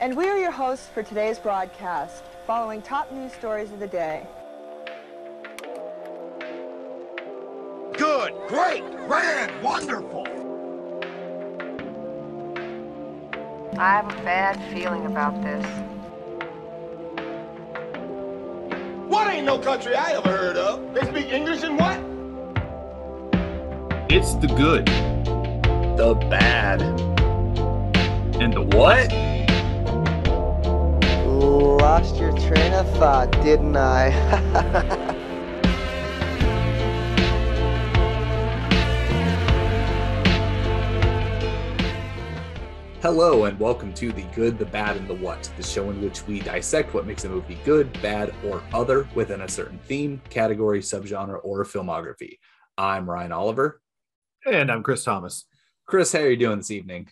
And we are your hosts for today's broadcast, following top news stories of the day. Good, great, grand, wonderful. I have a bad feeling about this. What ain't no country I ever heard of? They speak English and what? It's the good, the bad, and the what? Lost your train of thought, didn't I? Hello, and welcome to The Good, the Bad, and the What, the show in which we dissect what makes a movie good, bad, or other within a certain theme, category, subgenre, or filmography. I'm Ryan Oliver. And I'm Chris Thomas. Chris, how are you doing this evening?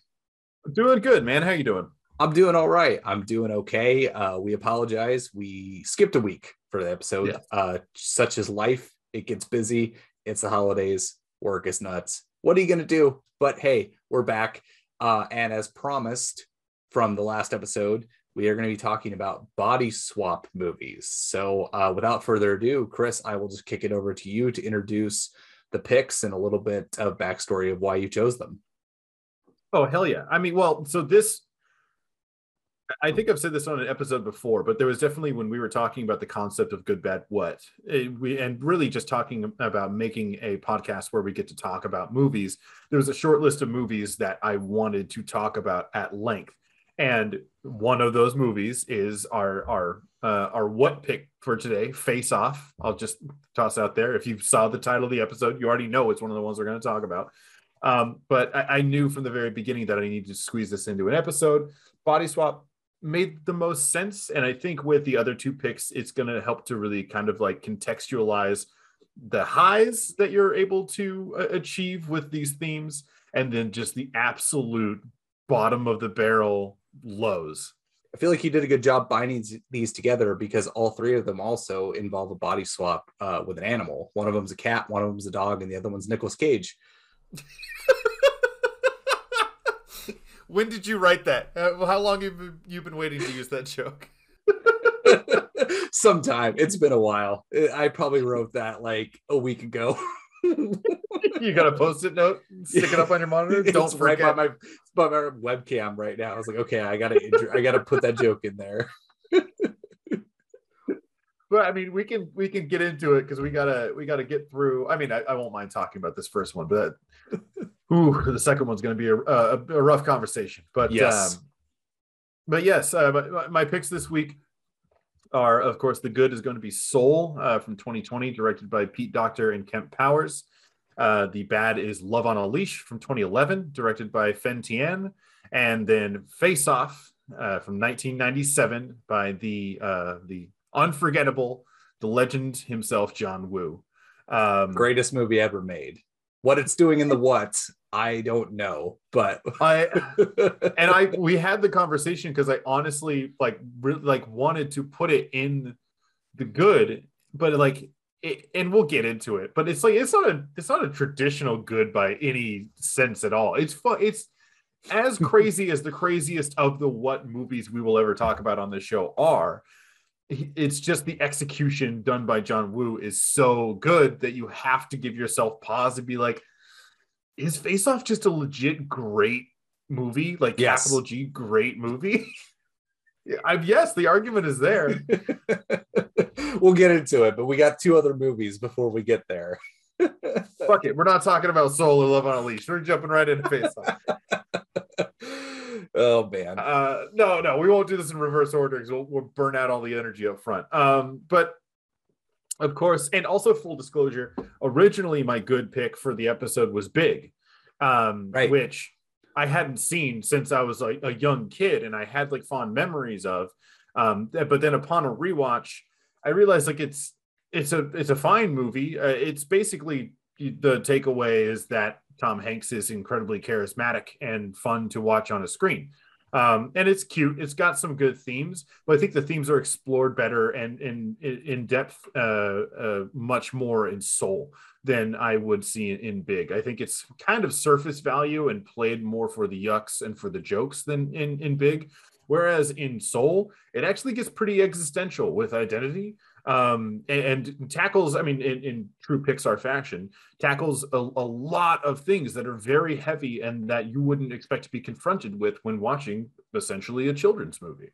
Doing good, man. How are you doing? I'm doing all right. I'm doing okay. Uh, we apologize. We skipped a week for the episode. Yeah. Uh, such as life, it gets busy. It's the holidays. Work is nuts. What are you going to do? But hey, we're back. Uh, and as promised from the last episode, we are going to be talking about body swap movies. So uh, without further ado, Chris, I will just kick it over to you to introduce the picks and a little bit of backstory of why you chose them. Oh hell yeah! I mean, well, so this, I think I've said this on an episode before, but there was definitely when we were talking about the concept of good, bad, what, eh, we and really just talking about making a podcast where we get to talk about movies. There was a short list of movies that I wanted to talk about at length, and one of those movies is our our uh, our what pick for today, Face Off. I'll just toss out there. If you saw the title of the episode, you already know it's one of the ones we're going to talk about. Um, but I, I knew from the very beginning that I needed to squeeze this into an episode. Body Swap made the most sense, and I think with the other two picks, it's going to help to really kind of like contextualize the highs that you're able to uh, achieve with these themes, and then just the absolute bottom of the barrel lows. I feel like you did a good job binding these together because all three of them also involve a body swap uh, with an animal. One of them's a cat, one of them's a dog, and the other one's Nicolas Cage. when did you write that? Uh, how long have you been waiting to use that joke? Sometime. It's been a while. I probably wrote that like a week ago. you got a post-it note, stick it up on your monitor. Don't it's right by my, by my webcam right now. I was like, okay, I gotta I gotta put that joke in there. but I mean, we can we can get into it because we gotta we gotta get through. I mean, I, I, won't mind talking about this first one, but ooh, the second one's gonna be a, a, a rough conversation. But yes, um, but yes, uh, my, my picks this week are, of course, the good is going to be Soul uh, from 2020, directed by Pete Docter and Kemp Powers. Uh, the bad is Love on a Leash from 2011, directed by Fen Tian. And then Face Off uh, from 1997 by the uh, the unforgettable, the legend himself, John Woo. Um, Greatest movie ever made. What it's doing in the what, I don't know, but I and I we had the conversation because I honestly like really like wanted to put it in the good, but like it, and we'll get into it. But it's like it's not a it's not a traditional good by any sense at all. It's fun. It's as crazy as the craziest of the what movies we will ever talk about on this show are. It's just the execution done by John Woo is so good that you have to give yourself pause and be like, is Face Off just a legit great movie? Like yes. capital G, great movie. I, yes, the argument is there. we'll get into it, but we got two other movies before we get there. Fuck it, we're not talking about Soul or Love on a Leash. We're jumping right into Face Off. oh man. Uh, no, no, we won't do this in reverse order because we'll, we'll burn out all the energy up front. Um, but of course, and also full disclosure, originally my good pick for the episode was Big, um, right. which I hadn't seen since I was like a young kid, and I had like fond memories of. Um, but then upon a rewatch, I realized like it's it's a it's a fine movie. Uh, it's basically the takeaway is that Tom Hanks is incredibly charismatic and fun to watch on a screen. Um, and it's cute. It's got some good themes, but I think the themes are explored better and in in depth, uh, uh, much more in Soul than I would see in Big. I think it's kind of surface value and played more for the yucks and for the jokes than in in Big. Whereas in Soul, it actually gets pretty existential with identity um, and, and, tackles, I mean, in, in, true Pixar fashion, tackles a, a, lot of things that are very heavy and that you wouldn't expect to be confronted with when watching essentially a children's movie.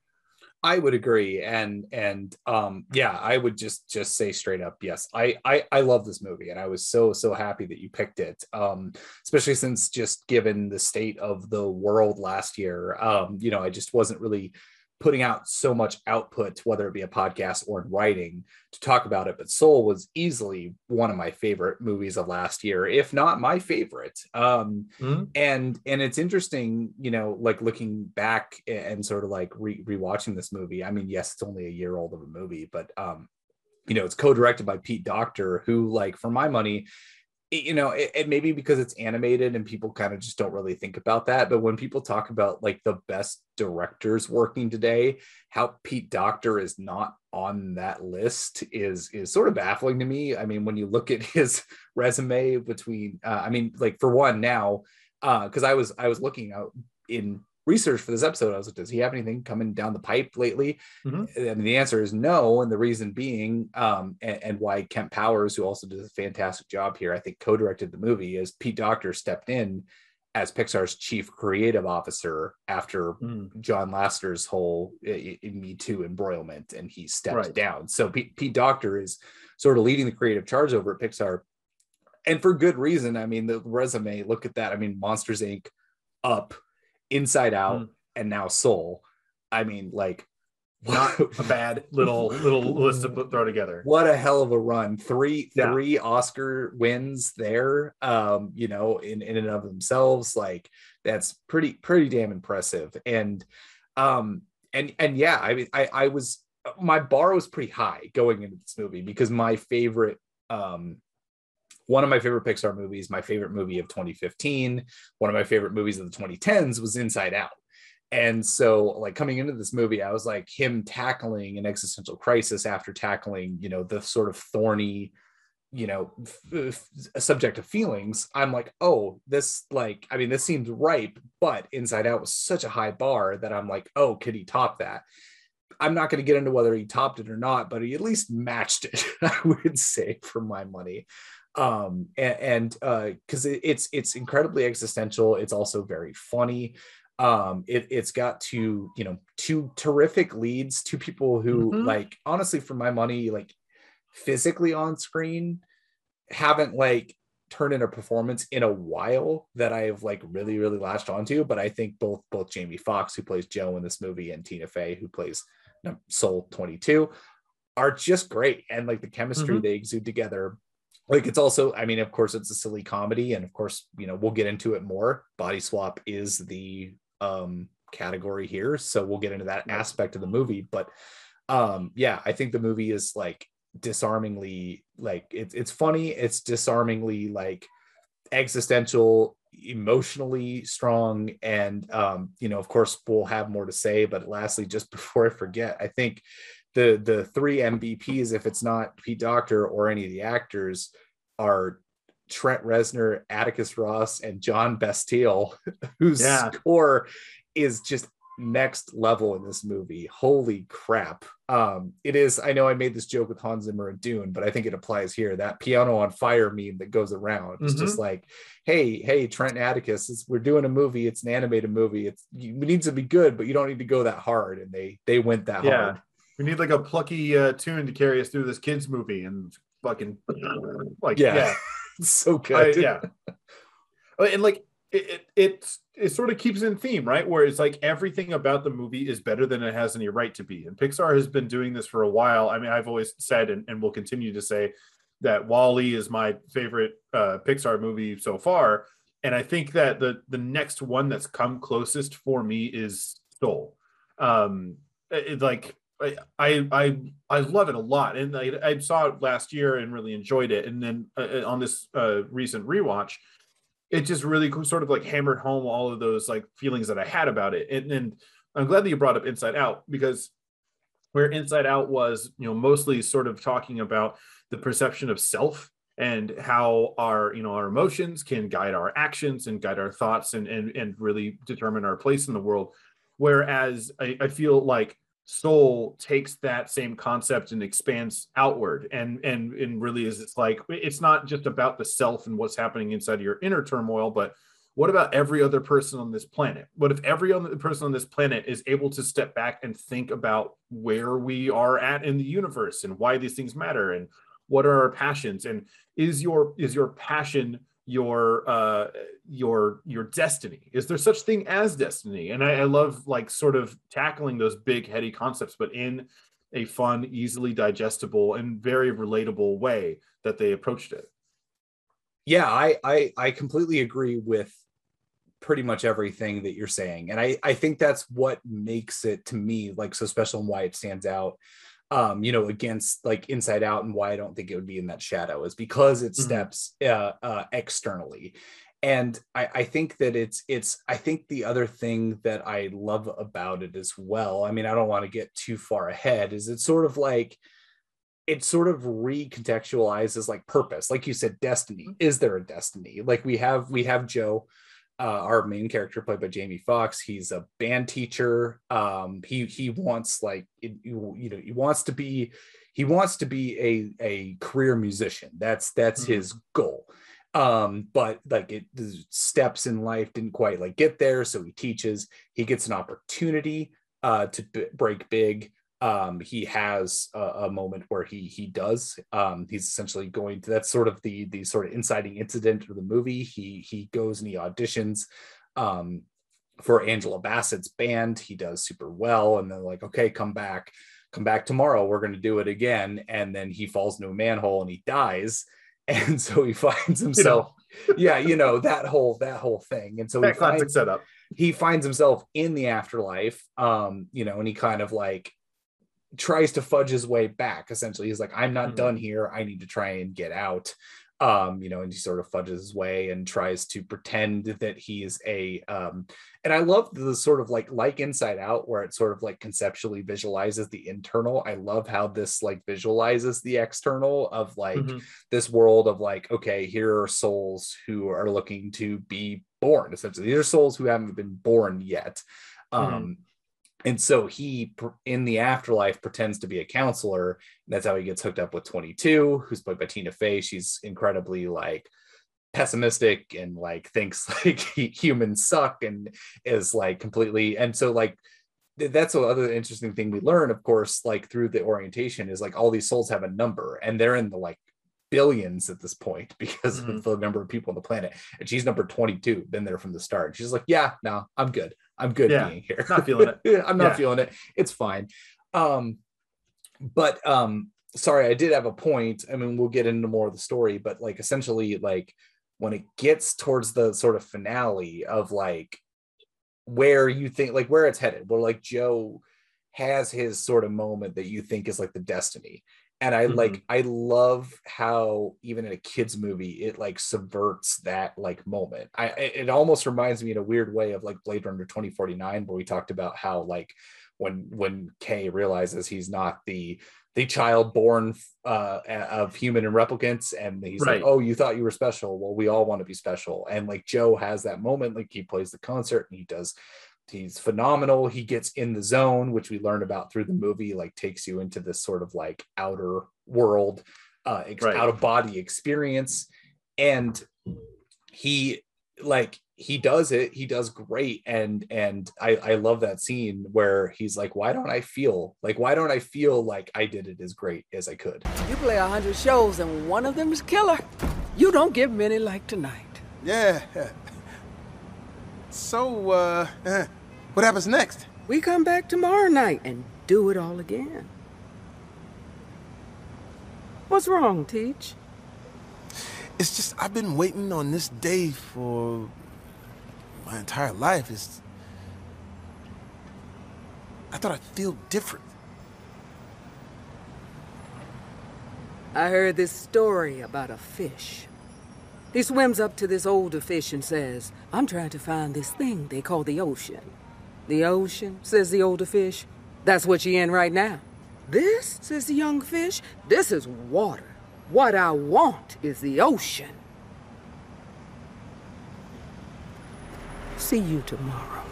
I would agree, and and um, yeah, I would just just say straight up, yes, I, I I love this movie, and I was so so happy that you picked it, um, especially since just given the state of the world last year, um, you know, I just wasn't really putting out so much output, whether it be a podcast or in writing, to talk about it. But Soul was easily one of my favorite movies of last year, if not my favorite. Um, mm-hmm. And and it's interesting, you know, like looking back and sort of like re- rewatching this movie. I mean, yes, it's only a year old of a movie, but um, you know, it's co-directed by Pete Docter, who, like, for my money, you know, it, it maybe because it's animated and people kind of just don't really think about that. But when people talk about like the best directors working today, how Pete Docter is not on that list is is sort of baffling to me. I mean, when you look at his resume between, uh, I mean, like for one now, because uh, I was I was looking out in research for this episode, I was like, does he have anything coming down the pipe lately? Mm-hmm. And the answer is no. And the reason being, um, and, and, why Kemp Powers, who also does a fantastic job here, I think co-directed the movie, is Pete Docter stepped in as Pixar's chief creative officer after mm. John Lasseter's whole Me Too embroilment, and he stepped right. down. So Pete, Pete Docter is sort of leading the creative charge over at Pixar. And for good reason. I mean, the resume, look at that. I mean, Monsters Inc. up Inside Out, mm. and now Soul. I mean, like not a bad little little list to put, throw together. What a hell of a run! Three yeah. three Oscar wins there. Um, you know, in in and of themselves, like that's pretty pretty damn impressive. And um, and and yeah, I mean, I I was my bar was pretty high going into this movie because my favorite um one of my favorite Pixar movies, my favorite movie of 2015, one of my favorite movies of the 2010s was Inside Out. And so, like coming into this movie, I was like him tackling an existential crisis after tackling, you know, the sort of thorny, you know, f- f- subject of feelings. I'm like, oh, this, like, I mean, this seems ripe, but Inside Out was such a high bar that I'm like, oh, could he top that? I'm not going to get into whether he topped it or not, but he at least matched it, I would say, for my money um and, and uh because it, it's it's incredibly existential it's also very funny um it, it's got two you know two terrific leads two people who mm-hmm. like honestly for my money like physically on screen haven't like turned in a performance in a while that I have like really really latched onto. But I think both both Jamie Foxx who plays Joe in this movie, and Tina Fey, who plays Soul Twenty Two, are just great, and like the chemistry mm-hmm. they exude together like it's also i mean of course it's a silly comedy and of course you know we'll get into it more. Body swap is the um category here so we'll get into that aspect of the movie but um yeah i think the movie is like disarmingly like it's it's funny it's disarmingly like existential emotionally strong and um you know of course we'll have more to say but lastly just before i forget i think the the three MVPs, if it's not Pete Docter or any of the actors, are Trent Reznor, Atticus Ross, and Jon Batiste, whose yeah. score is just next level in this movie. Holy crap. Um, it is, I know I made this joke with Hans Zimmer and Dune, but I think it applies here. That piano on fire meme that goes around. It's mm-hmm. just like, hey, hey, Trent and Atticus, we're doing a movie, it's an animated movie. It's you need to be good, but you don't need to go that hard. And they they went that yeah. hard we need like a plucky uh, tune to carry us through this kids movie and fucking like yeah, yeah. so good. I, yeah. Uh, and like it, it, it it sort of keeps in theme right? Where it's like everything about the movie is better than it has any right to be. And pixar has been doing this for a while. I mean i've always said and, and will continue to say that WALL-E is my favorite uh, pixar movie so far. And i think that the the next one that's come closest for me is soul. Um it, like I I I love it a lot, and I, I saw it last year and really enjoyed it. And then uh, uh on this uh, recent rewatch, it just really sort of like hammered home all of those like feelings that I had about it. And, and I'm glad that you brought up Inside Out because where Inside Out was, you know, mostly sort of talking about the perception of self and how our you know our emotions can guide our actions and guide our thoughts and and and really determine our place in the world whereas I, I feel like soul takes that same concept and expands outward. And and and really is it's like it's not just about the self and what's happening inside of your inner turmoil but what about every other person on this planet? What if every other person on this planet is able to step back and think about where we are at in the universe and why these things matter and what are our passions? And is your is your passion your uh your your destiny. Is there such thing as destiny? And I, I love like sort of tackling those big heady concepts but in a fun easily digestible and very relatable way that they approached it. Yeah i i, I completely agree with pretty much everything that you're saying. And i i think that's what makes it to me like so special and why it stands out um, you know, against like Inside Out and why I don't think it would be in that shadow is because it mm-hmm. steps uh, uh, externally. And I, I think that it's it's I think the other thing that I love about it as well. I mean, I don't want to get too far ahead. Is it's sort of like it sort of recontextualizes like purpose like you said destiny mm-hmm. is there a destiny like we have we have joe uh, our main character played by Jamie Foxx. He's a band teacher. Um, he he wants like you, you know he wants to be he wants to be a a career musician. That's that's mm-hmm. his goal. Um, but like it the steps in life didn't quite like get there, so he teaches. He gets an opportunity uh, to b- break big um, he has a, a, moment where he he does. Um, he's essentially going to that's sort of the the sort of inciting incident of the movie. He he goes and he auditions um, for Angela Bassett's band. He does super well, and they're like, okay, come back, come back tomorrow. We're going to do it again. And then he falls into a manhole and he dies. And so he finds himself, you know. yeah, you know that whole that whole thing. And so that he finds, setup. He finds himself in the afterlife, um, you know, and he kind of like tries to fudge his way back essentially he's like i'm not mm-hmm. done here i need to try and get out um you know and he sort of fudges his way and tries to pretend that he's a um and i love the sort of like like inside out where it sort of like conceptually visualizes the internal i love how this like visualizes the external of like mm-hmm. this world of like okay here are souls who are looking to be born essentially these are souls who haven't been born yet mm-hmm. And so he in the afterlife pretends to be a counselor. And that's how he gets hooked up with 22 who's played by tina fey. She's incredibly like pessimistic and like thinks like humans suck and is like completely and so like that's the other interesting thing we learn of course like through the orientation is like all these souls have a number and they're in the like billions at this point because mm-hmm. of the number of people on the planet. And she's number 22 been there from the start. She's like yeah no i'm good I'm good yeah, being here. Not feeling it. I'm not yeah. feeling it. It's fine. Um, but um, sorry, I did have a point. I mean, we'll get into more of the story, but like essentially, like when it gets towards the sort of finale of like where you think like where it's headed, where like Joe has his sort of moment that you think is like the destiny and i mm-hmm. like i love how even in a kids movie it like subverts that like moment i it almost reminds me in a weird way of like blade runner 2049 where we talked about how like when when kay realizes he's not the the child born uh, of human and replicants and he's right. like oh you thought you were special well we all want to be special and like joe has that moment like he plays the concert and he does he's phenomenal. He gets in the zone which we learn about through the movie like takes you into this sort of like outer world uh ex- right. out of body experience. And he like he does it he does great. And and i i love that scene where he's like why don't i feel like why don't i feel like i did it as great as i could? You play a hundred shows and one of them is killer. You don't get many like tonight. Yeah so, uh, what happens next? We come back tomorrow night and do it all again. What's wrong, Teach? It's just I've been waiting on this day for my entire life. It's I thought I'd feel different. I heard this story about a fish. He swims up to this older fish and says, I'm trying to find this thing they call the ocean. The ocean, says the older fish. That's what you're in right now. This, says the young fish, this is water. What I want is the ocean. See you tomorrow.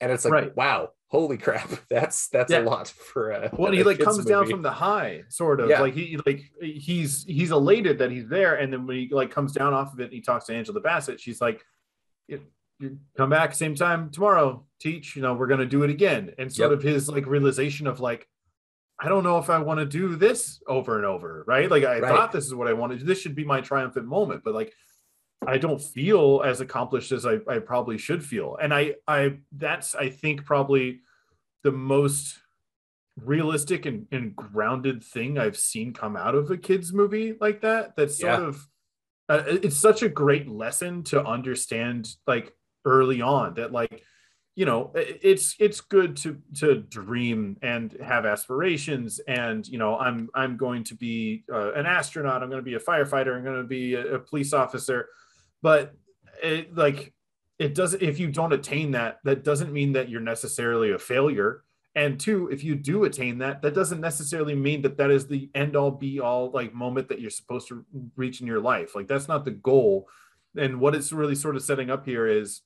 and it's like Right. wow holy crap that's that's Yeah. a lot for a When he like comes down from the high, sort of Yeah. like he like he's he's elated that he's there, and then when he like comes down off of it, and he talks to Angela Bassett. She's like, "You- you "Come back same time tomorrow, teach. You know we're gonna do it again." And sort Yep. of his like realization of like, I don't know if I want to do this over and over, right? Like I Right. thought this is what I wanted. This should be my triumphant moment, but like I don't feel as accomplished as I, I probably should feel. And I I that's I think probably the most realistic and, and grounded thing I've seen come out of a kids movie like that. That's sort Yeah. of uh, it's such a great lesson to understand like early on that like you know it's it's good to to dream and have aspirations and you know i'm i'm going to be uh, an astronaut i'm going to be a firefighter i'm going to be a, a police officer but it like it doesn't if you don't attain that that doesn't mean that you're necessarily a failure. And two if you do attain that that doesn't necessarily mean that that is the end all be all like moment that you're supposed to reach in your life. Like that's not the goal. And what it's really sort of setting up here is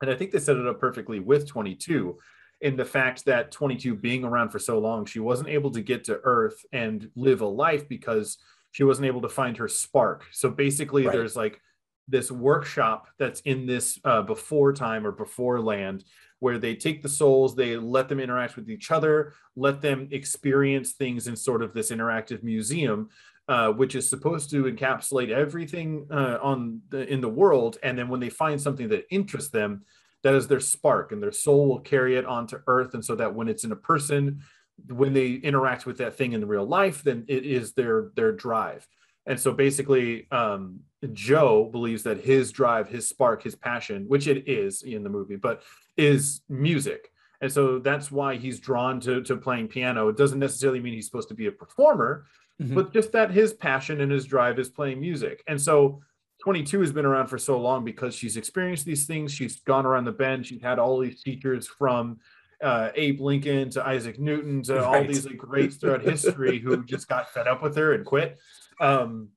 and i think they set it up perfectly with 22 in the fact that 22 being around for so long she wasn't able to get to earth and live a life because she wasn't able to find her spark. So basically Right. there's like this workshop that's in this uh, before time or before land where they take the souls they let them interact with each other let them experience things in sort of this interactive museum uh, which is supposed to encapsulate everything uh, on the, in the world. And then when they find something that interests them that is their spark and their soul will carry it onto earth. And so that when it's in a person when they interact with that thing in real life then it is their their drive and so basically um, joe believes that his drive his spark his passion which it is in the movie but is music. And so that's why he's drawn to, to playing piano. It doesn't necessarily mean he's supposed to be a performer Mhm. but just that his passion and his drive is playing music. And so 22 has been around for so long because she's experienced these things. She's gone around the bend. She's had all these teachers from uh, abe lincoln to isaac newton to all these like greats throughout history who just got fed up with her and quit um,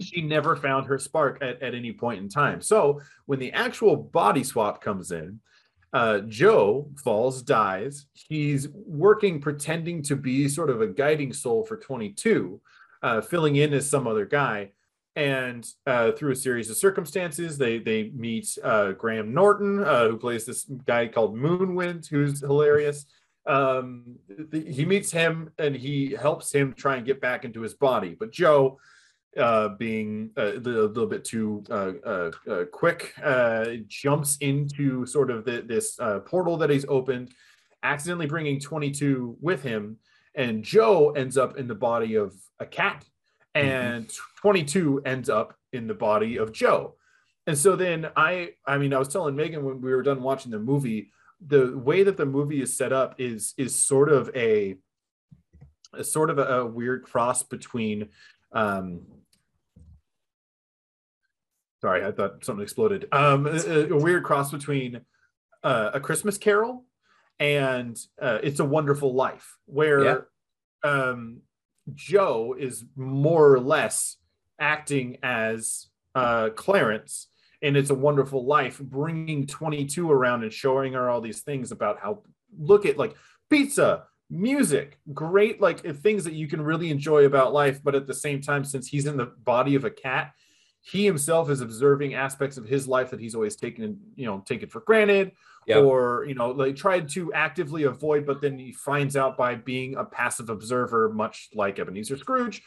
she never found her spark at, at any point in time so when the actual body swap comes in uh, Joe falls, dies. He's working, pretending to be sort of a guiding soul for 22, uh, filling in as some other guy. And uh, through a series of circumstances, they they meet uh, Graham Norton, uh, who plays this guy called Moonwind, who's hilarious. Um, th- he meets him and he helps him try and get back into his body. But Joe, uh, being a little, bit too uh, uh, uh, quick, uh, jumps into sort of the, this uh, portal that he's opened, accidentally bringing 22 with him, and Joe ends up in the body of a cat, and 22 ends up in the body of Joe. And so then I, I mean, I was telling Megan when we were done watching the movie, the way that the movie is set up is is sort of a, a sort of a, a weird cross between um sorry i thought something exploded. Um a, a weird cross between uh, a christmas carol and uh, it's a wonderful life where um joe is more or less acting as uh clarence and it's a wonderful life bringing 22 around and showing her all these things about how look at like pizza music great like things that you can really enjoy about life but at the same time since he's in the body of a cat he himself is observing aspects of his life that he's always taken you know taken for granted Yep. or you know like tried to actively avoid but then he finds out by being a passive observer much like ebenezer scrooge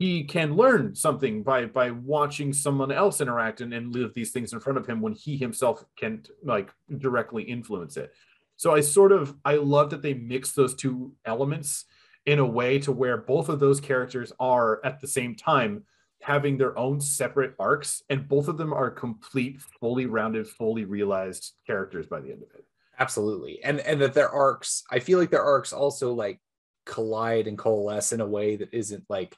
he can learn something by by watching someone else interact and, and live these things in front of him when he himself can like directly influence it so i sort of i love that they mix those two elements in a way to where both of those characters are at the same time having their own separate arcs and both of them are complete fully rounded fully realized characters by the end of it absolutely and and that their arcs i feel like their arcs also like collide and coalesce in a way that isn't like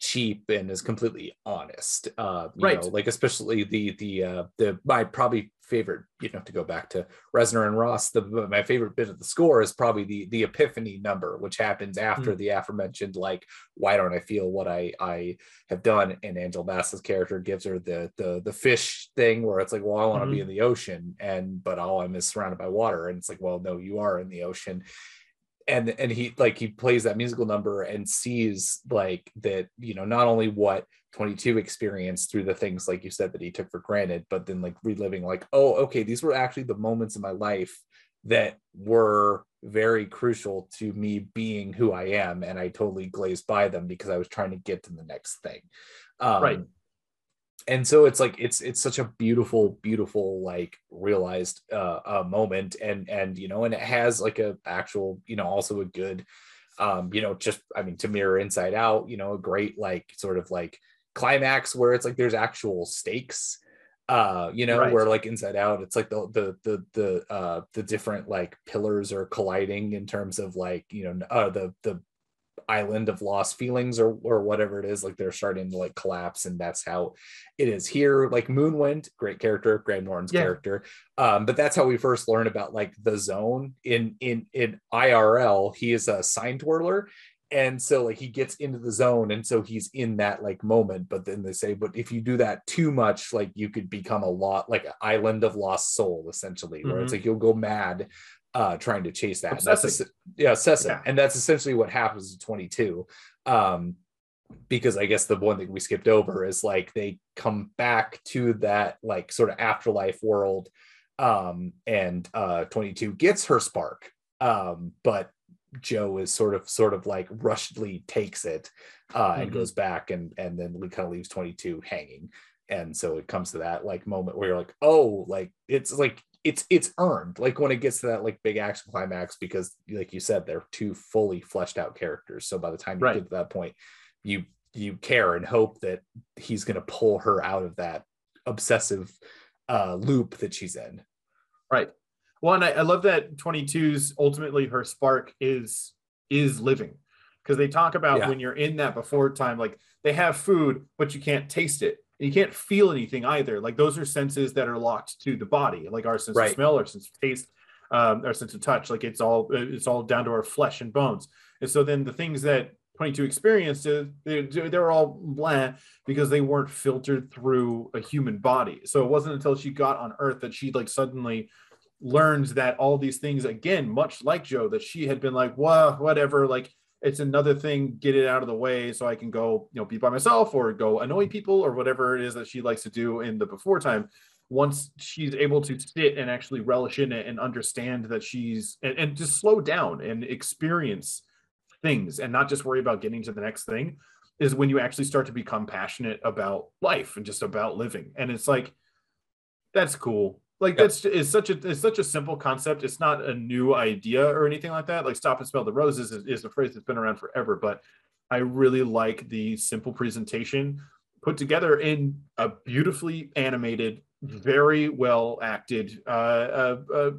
cheap and is completely honest. Uh, you Right. know, like especially the the uh, the my probably favorite, you know, to go back to Reznor and Ross, the my favorite bit of the score is probably the the epiphany number, which happens after hmm. the aforementioned like, why don't I feel what I I have done? And Angel Bass's character gives her the the the fish thing where it's like, well, I want to be mm-hmm. in the ocean, and but all I'm is surrounded by water, and it's like, well, no, you are in the ocean and and he like he plays that musical number and sees like that you know not only what 22 experienced through the things like you said that he took for granted but then like reliving like oh okay these were actually the moments in my life that were very crucial to me being who I am and I totally glazed by them because I was trying to get to the next thing um, Right. And so it's like it's it's such a beautiful beautiful like realized uh, uh moment and and you know and it has like a actual you know also a good um you know just i mean to mirror inside out you know a great like sort of like climax where it's like there's actual stakes uh you know Right. where like inside out it's like the the the the uh the different like pillars are colliding in terms of like you know uh the the island of lost feelings or or whatever it is like they're starting to like collapse and that's how it is here like moonwind great character graham norton's Yeah. character um but that's how we first learn about like the zone in in in irl he is a sign twirler and so like he gets into the zone and so he's in that like moment but then they say but if you do that too much like you could become a lot like an island of lost soul essentially where it's Mhm. like you'll go mad uh trying to chase that that's es- yeah obsessive Yeah. and that's essentially what happens in 22 um because i guess the one thing we skipped over is like they come back to that like sort of afterlife world um and uh 22 gets her spark um but joe is sort of sort of like rushedly takes it uh and Mhm. goes back and and then kind of leaves 22 hanging and so it comes to that like moment where you're like oh like it's like it's it's earned like when it gets to that like big action climax because like you said they're two fully fleshed out characters so by the time you Right. get to that point you you care and hope that he's going to pull her out of that obsessive uh loop that she's in Right. Well, and I, I love that 22's ultimately her spark is is living because they talk about Yeah. when you're in that before time, like they have food, but you can't taste it. And you can't feel anything either. Like those are senses that are locked to the body, like our sense Right. of smell, our sense of taste, um, our sense of touch. Like it's all it's all down to our flesh and bones. And so then the things that 22 experienced, uh, they, they're all blah because they weren't filtered through a human body. So it wasn't until she got on Earth that she like suddenly learns that all these things again, much like Joe, that she had been like, well, whatever, like it's another thing, get it out of the way so I can go, you know, be by myself or go annoy mm-hmm. people or whatever it is that she likes to do in the before time. Once she's able to sit and actually relish in it and understand that she's and, and just slow down and experience things and not just worry about getting to the next thing is when you actually start to become passionate about life and just about living. And it's like that's cool like that's it's such a it's such a simple concept. It's not a new idea or anything like that. Like stop and smell the roses is, is a phrase that's been around forever but i really like the simple presentation put together in a beautifully animated very well acted uh, uh, uh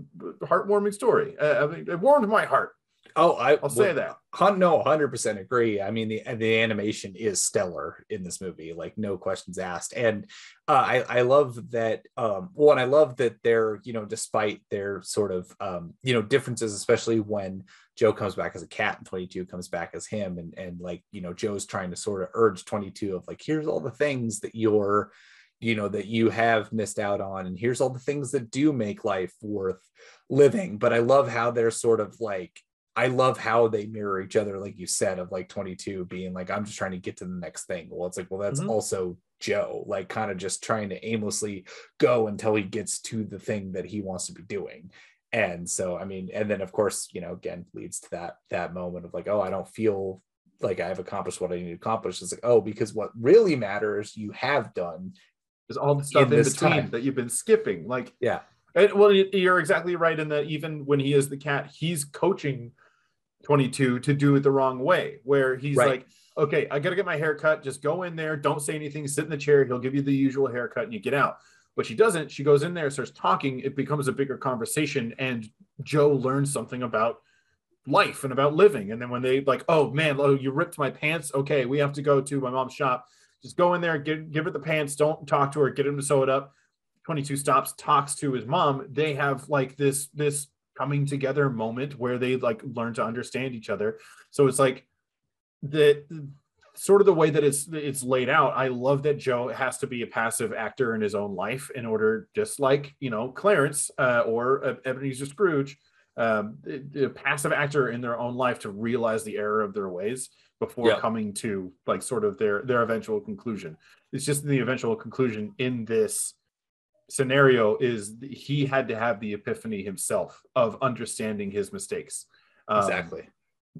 heartwarming story. Uh, I mean, it warmed my heart oh i i'll say that. no 100% agree. I mean the the animation is stellar in this movie like no questions asked. And uh, i i love that um one i love that they're you know despite their sort of um you know differences especially when joe comes back as a cat and 22 comes back as him and and like you know joe's trying to sort of urge 22 of like here's all the things that you're you know that you have missed out on and here's all the things that do make life worth living. But i love how they're sort of like I love how they mirror each other, like you said, of like 22 being like, I'm just trying to get to the next thing. Well, it's like, well, that's Mhm. also Joe, like kind of just trying to aimlessly go until he gets to the thing that he wants to be doing. And so, I mean, and then of course, you know, again, leads to that that moment of like, oh, I don't feel like I've accomplished what I need to accomplish. It's like, oh, because what really matters, you have done. is all the stuff in in, between time. that you've been skipping. Like, Yeah. and, well, you're exactly right in that even when he is the cat, he's coaching 22 to do it the wrong way, where he's Right. like, okay, I got to get my hair cut. Just go in there. Don't say anything. Sit in the chair. He'll give you the usual haircut and you get out. But she doesn't. She goes in there, starts talking. It becomes a bigger conversation. And Joe learns something about life and about living. And then when they like, oh man, oh, you ripped my pants. Okay, we have to go to my mom's shop. Just go in there, give give her the pants. Don't talk to her. Get him to sew it up. 22 stops, talks to his mom. They have like this this coming together moment where they like learn to understand each other. So it's like that sort of the way that it's it's laid out i love that joe has to be a passive actor in his own life in order just like you know clarence uh, or uh, ebenezer scrooge um, a, passive actor in their own life to realize the error of their ways before Yeah. coming to like sort of their their eventual conclusion it's just the eventual conclusion in this scenario is he had to have the epiphany himself of understanding his mistakes um, exactly.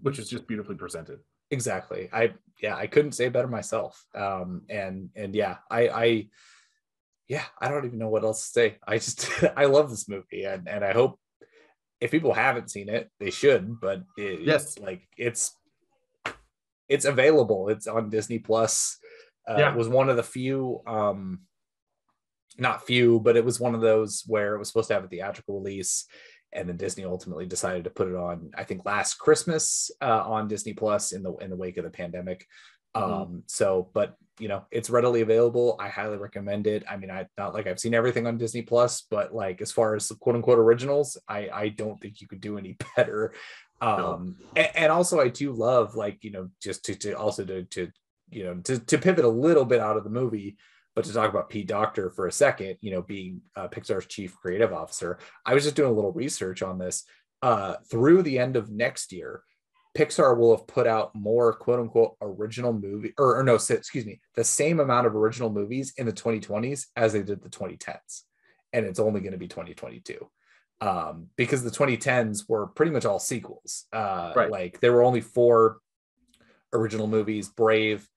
which is just beautifully presented exactly i yeah i couldn't say better myself um and and yeah i i yeah i don't even know what else to say i just i love this movie and and i hope if people haven't seen it they should but it, Yes. like it's it's available it's on disney plus uh, Yeah. it was one of the few um not few but it was one of those where it was supposed to have a theatrical release and then Disney ultimately decided to put it on. I think last Christmas uh, on Disney Plus in the in the wake of the pandemic. Mhm. Um, so, but you know, it's readily available. I highly recommend it. I mean, I not like I've seen everything on Disney Plus, but like as far as the quote unquote originals, I I don't think you could do any better. Um, and, and also I do love like you know just to to also to to you know to to pivot a little bit out of the movie. But to talk about Pete Docter for a second, you know, being uh, Pixar's chief creative officer, I was just doing a little research on this. Uh, through the end of next year, Pixar will have put out more quote unquote original movie, or, or no, excuse me, the same amount of original movies in the 2020s as they did the 2010s. And it's only going to be 2022. Um, because the 2010s were pretty much all sequels. Uh, Right. Like there were only four original movies Brave,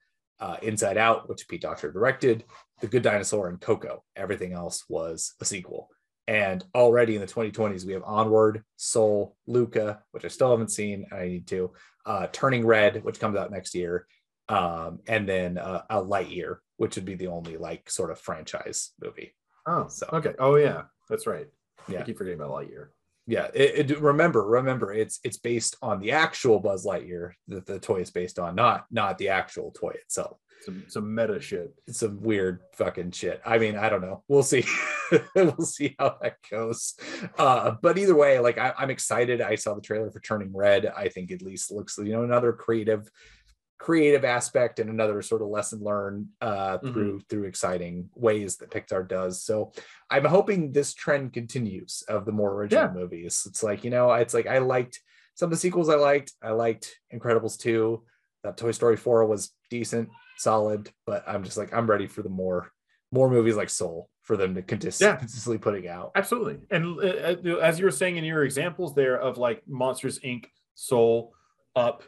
uh, Inside Out, which Pete Docter directed, The Good Dinosaur, and Coco. Everything else was a sequel. And already in the 2020s, we have Onward, Soul, Luca, which I still haven't seen. and I need to. Uh, Turning Red, which comes out next year, um, and then uh, a Lightyear, which would be the only like sort of franchise movie. Oh, So- okay. Oh, yeah, that's right. Yeah. I keep forgetting about Lightyear. Yeah, it, it- remember, remember, it's it's based on the actual Buzz Lightyear that the toy is based on, not not the actual toy itself. Some some meta shit. it's some weird fucking shit. I mean, I don't know. We'll see. we'll see how that goes. Uh, but either way, like I, I'm excited. I saw the trailer for Turning Red. I think at least looks, you know, another creative, creative aspect and another sort of lesson learned uh, through through exciting ways that Pixar does. So I'm hoping this trend continues of the more original Yeah. movies. It's like you know, it's like I liked some of the sequels. I liked. I liked Incredibles two. That Toy Story four was decent solid, but I'm just like I'm ready for the more more movies like Soul for them to Yeah. consistently putting out. Absolutely. And uh, uh, as you were saying in your examples there of like Monsters Inc., Soul, Up,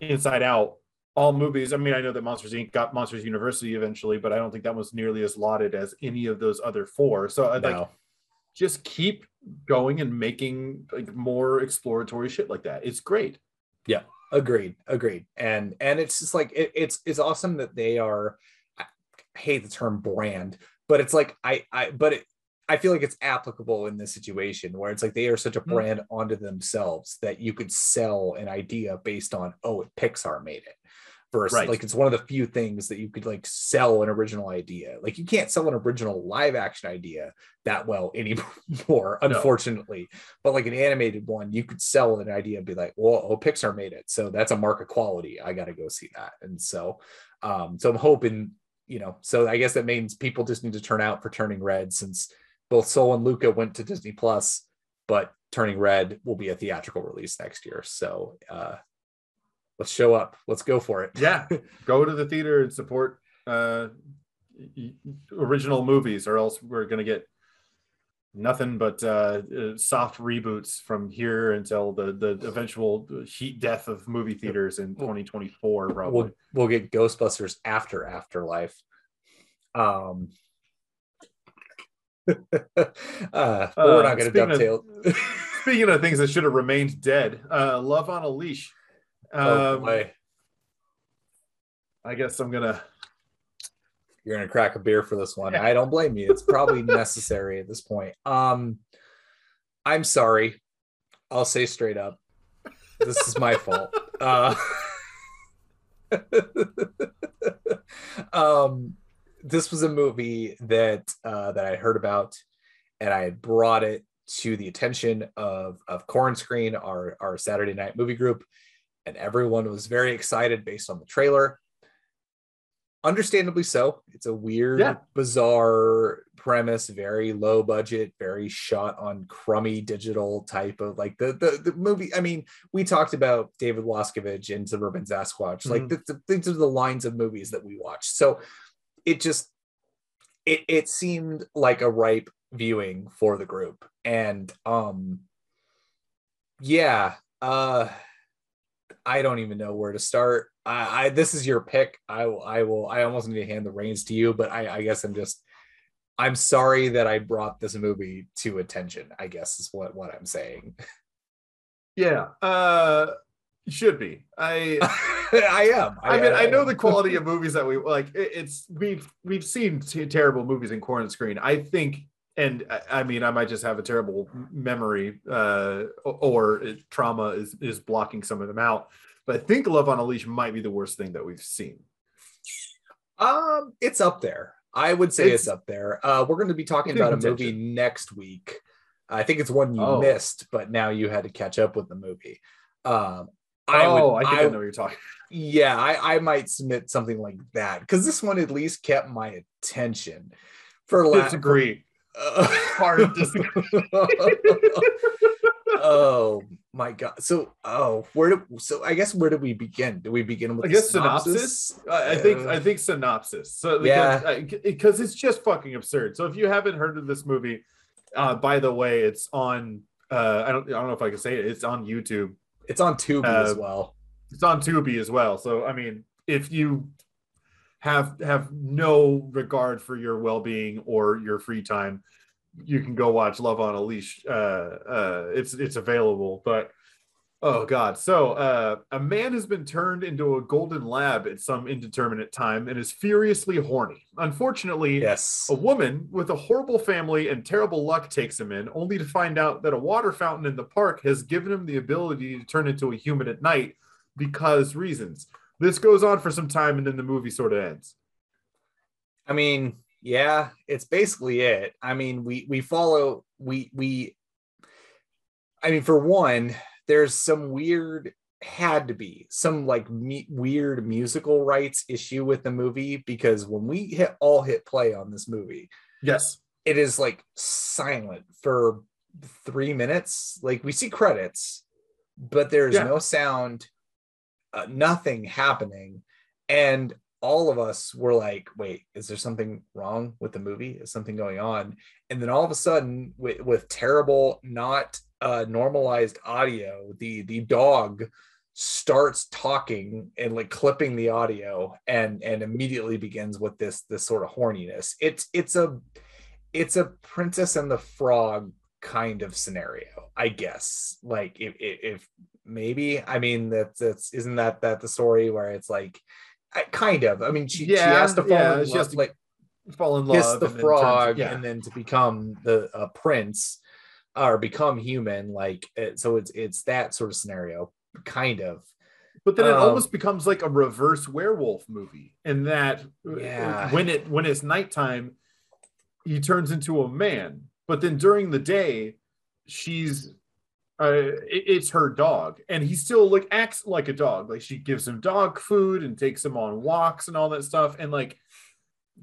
Inside Out, all movies. I mean, I know that Monsters Inc. got Monsters University eventually, but I don't think that was nearly as lauded as any of those other four. So I'd like just keep going and making like more exploratory shit like that. It's great. Yeah, agreed, agreed. And and it's just like it, it's it's awesome that they are. I hate the term brand, but it's like I I but it. I feel like it's applicable in this situation where it's like they are such a Hmm. brand onto themselves that you could sell an idea based on oh Pixar made it versus Right. like it's one of the few things that you could like sell an original idea. Like you can't sell an original live action idea that well anymore No. unfortunately. But like an animated one you could sell an idea and be like well oh pixar made it so that's a mark of quality. I gotta go see that. And so um so i'm hoping you know so i guess that means people just need to turn out for turning red since both soul and luca went to disney plus but turning red will be a theatrical release next year. So uh let's show up let's go for it Yeah. Go to the theater and support uh, original movies, or else we're going to get nothing but uh, uh, soft reboots from here until the, the eventual heat death of movie theaters in 2024, probably. we'll we'll get Ghostbusters after Afterlife. Um, uh, but we're Uh, not going to speaking of- dovetail. Speaking of things that should have remained dead, uh, Love on a Leash. Oh, Um, boy. I guess I'm gonna. You're to crack a beer for this one. I don't blame you. It's probably necessary at this point. Um, I'm sorry. I'll say straight up. this is my fault. Uh, um, this was a movie that uh, that I heard about, and I had brought it to the attention of of Corn Screen, our our Saturday night movie group, and everyone was very excited based on the trailer. Understandably so. It's a weird, Yeah. bizarre premise, very low budget, very shot on crummy digital type of like the the, the movie. I mean, we talked about David Wascavage and Suburban Sasquatch. Like Mhm. the, the, these are the lines of movies that we watch. So it just it it seemed like a ripe viewing for the group. And um yeah, uh I don't even know where to start. I, I this is your pick. I will I will I almost need to hand the reins to you, but I, I guess I'm just I'm sorry that I brought this movie to attention, I guess is what what I'm saying. Yeah, uh, should be. I. I am. I mean, I know the quality of movies that we like. it- It's we've we've seen t- terrible movies in corn screen. I think, and I- I mean, I might just have a terrible memory, uh, or it, trauma is is blocking some of them out. But I think Love on a Leash might be the worst thing that we've seen. Um, it's up there. I would say it's, It's- up there. Uh, we're going to be talking about a movie next week. I think it's one you Oh. missed, but now you had to catch up with the movie. Um, I oh, would, I think I, I, know what you're talking. yeah, I, I might submit something like that because this one at least kept my attention for la- Disagree. Uh, Hard disagree. oh my god! So, oh, where do so? I guess where do we begin? Do we begin with I guess synopsis. I I think Uh, I think synopsis. So Yeah. because because it's just fucking absurd. So if you haven't heard of this movie, uh, by the way, it's on. Uh, I don't I don't know if I can say it. It's on YouTube. It's on Tubi as Uh, well. It's on Tubi as well. So I mean, if you have have no regard for your well being or your free time, you can go watch Love on a Leash. Uh, uh, it's it's available, but oh god. So uh, a man has been turned into a golden lab at some indeterminate time and is furiously horny. Unfortunately, Yes. a woman with a horrible family and terrible luck takes him in, only to find out that a water fountain in the park has given him the ability to turn into a human at night because reasons. This goes on for some time and then the movie sort of ends. I mean, yeah, it's basically it. I mean, we we follow we we I mean, for one, there's some weird had to be some like me, weird musical rights issue with the movie because when we hit all hit play on this movie, Yes. it is like silent for three minutes. Like we see credits, but there's Yeah. no sound, uh, nothing happening. And all of us were like, wait, is there something wrong with the movie? Is something going on? And then all of a sudden, with, with terrible, not uh, normalized audio, the the dog starts talking and like clipping the audio and and immediately begins with this this sort of horniness it's it's a it's a princess and the frog kind of scenario i guess like if if, if maybe i mean that's that's isn't that that the story where it's like kind of i mean she, she has to fall yeah, in she love, has to like Fall in love. kiss the and then turns- frog yeah. and then to become the uh, prince or become human like so it's it's that sort of scenario kind of But then it Um, almost becomes like a reverse werewolf movie in that uh, Yeah. when it when it's nighttime, he turns into a man. But then during the day, she's uh it- it's her dog and he still like acts like a dog. Like she gives him dog food and takes him on walks and all that stuff and like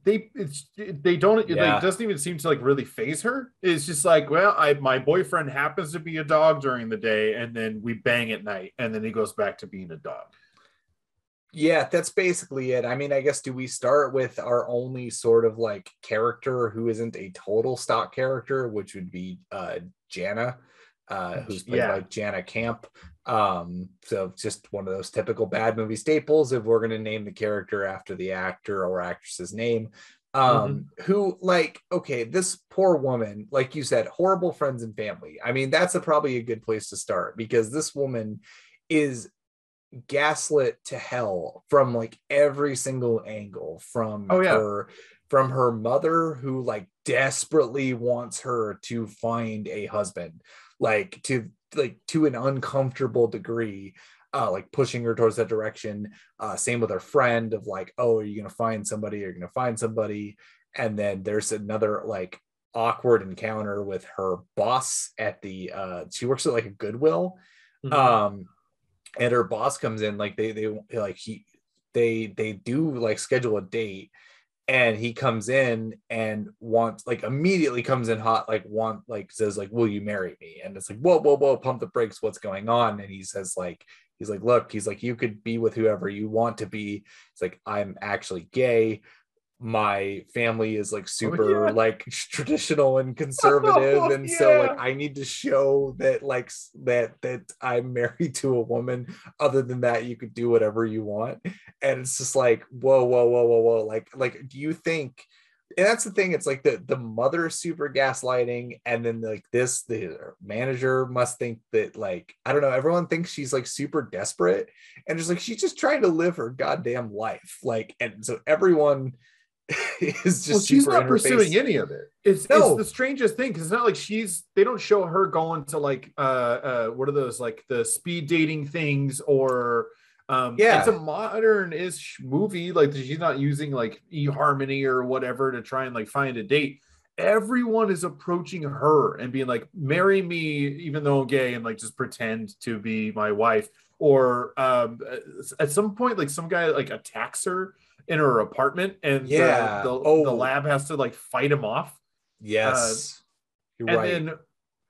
they it's they don't Yeah. it doesn't even seem to like really phase her. It's just like well i my boyfriend happens to be a dog during the day and then we bang at night and then he goes back to being a dog. Yeah that's basically it. I mean i guess do we start with our only sort of like character who isn't a total stock character which would be uh jana uh who's played Yeah. by jana camp. Um so just one of those typical bad movie staples if we're going to name the character after the actor or actress's name. Um who like okay this poor woman like you said horrible friends and family. I mean that's a, probably a good place to start because this woman is gaslit to hell from like every single angle from Oh, yeah. her from her mother who like desperately wants her to find a husband like to like to an uncomfortable degree uh like pushing her towards that direction. Uh same with her friend of like oh are you gonna find somebody are you gonna find somebody. And then there's another like awkward encounter with her boss at the uh she works at like a goodwill. Mhm. um and her boss comes in like they they like he they they do like schedule a date and he comes in and wants like immediately comes in hot like want like says like will you marry me? And it's like whoa whoa whoa pump the brakes what's going on? And he says like he's like look he's like you could be with whoever you want to be. It's like i'm actually gay my family is like oh, super yeah. like traditional and conservative Oh, and so like i need to show that like that that i'm married to a woman. Other than that you could do whatever you want. And it's just like whoa whoa whoa whoa whoa. Like like do you think and that's the thing it's like the the mother super gaslighting and then like this the manager must think that like i don't know everyone thinks she's like super desperate and just like she's just trying to live her goddamn life. Like and so everyone is just well, she's not pursuing face. any of it. It's, No. it's the strangest thing because it's not like she's. They don't show her going to like uh uh what are those like the speed dating things or um Yeah. it's a modern-ish movie like she's not using like eHarmony or whatever to try and like find a date. Everyone is approaching her and being like, "Marry me, even though I'm gay," and like just pretend to be my wife. Or um, at some point, like some guy like attacks her in her apartment, and the- Yeah. the, Oh. the lab has to like fight him off. yes uh, you're and right then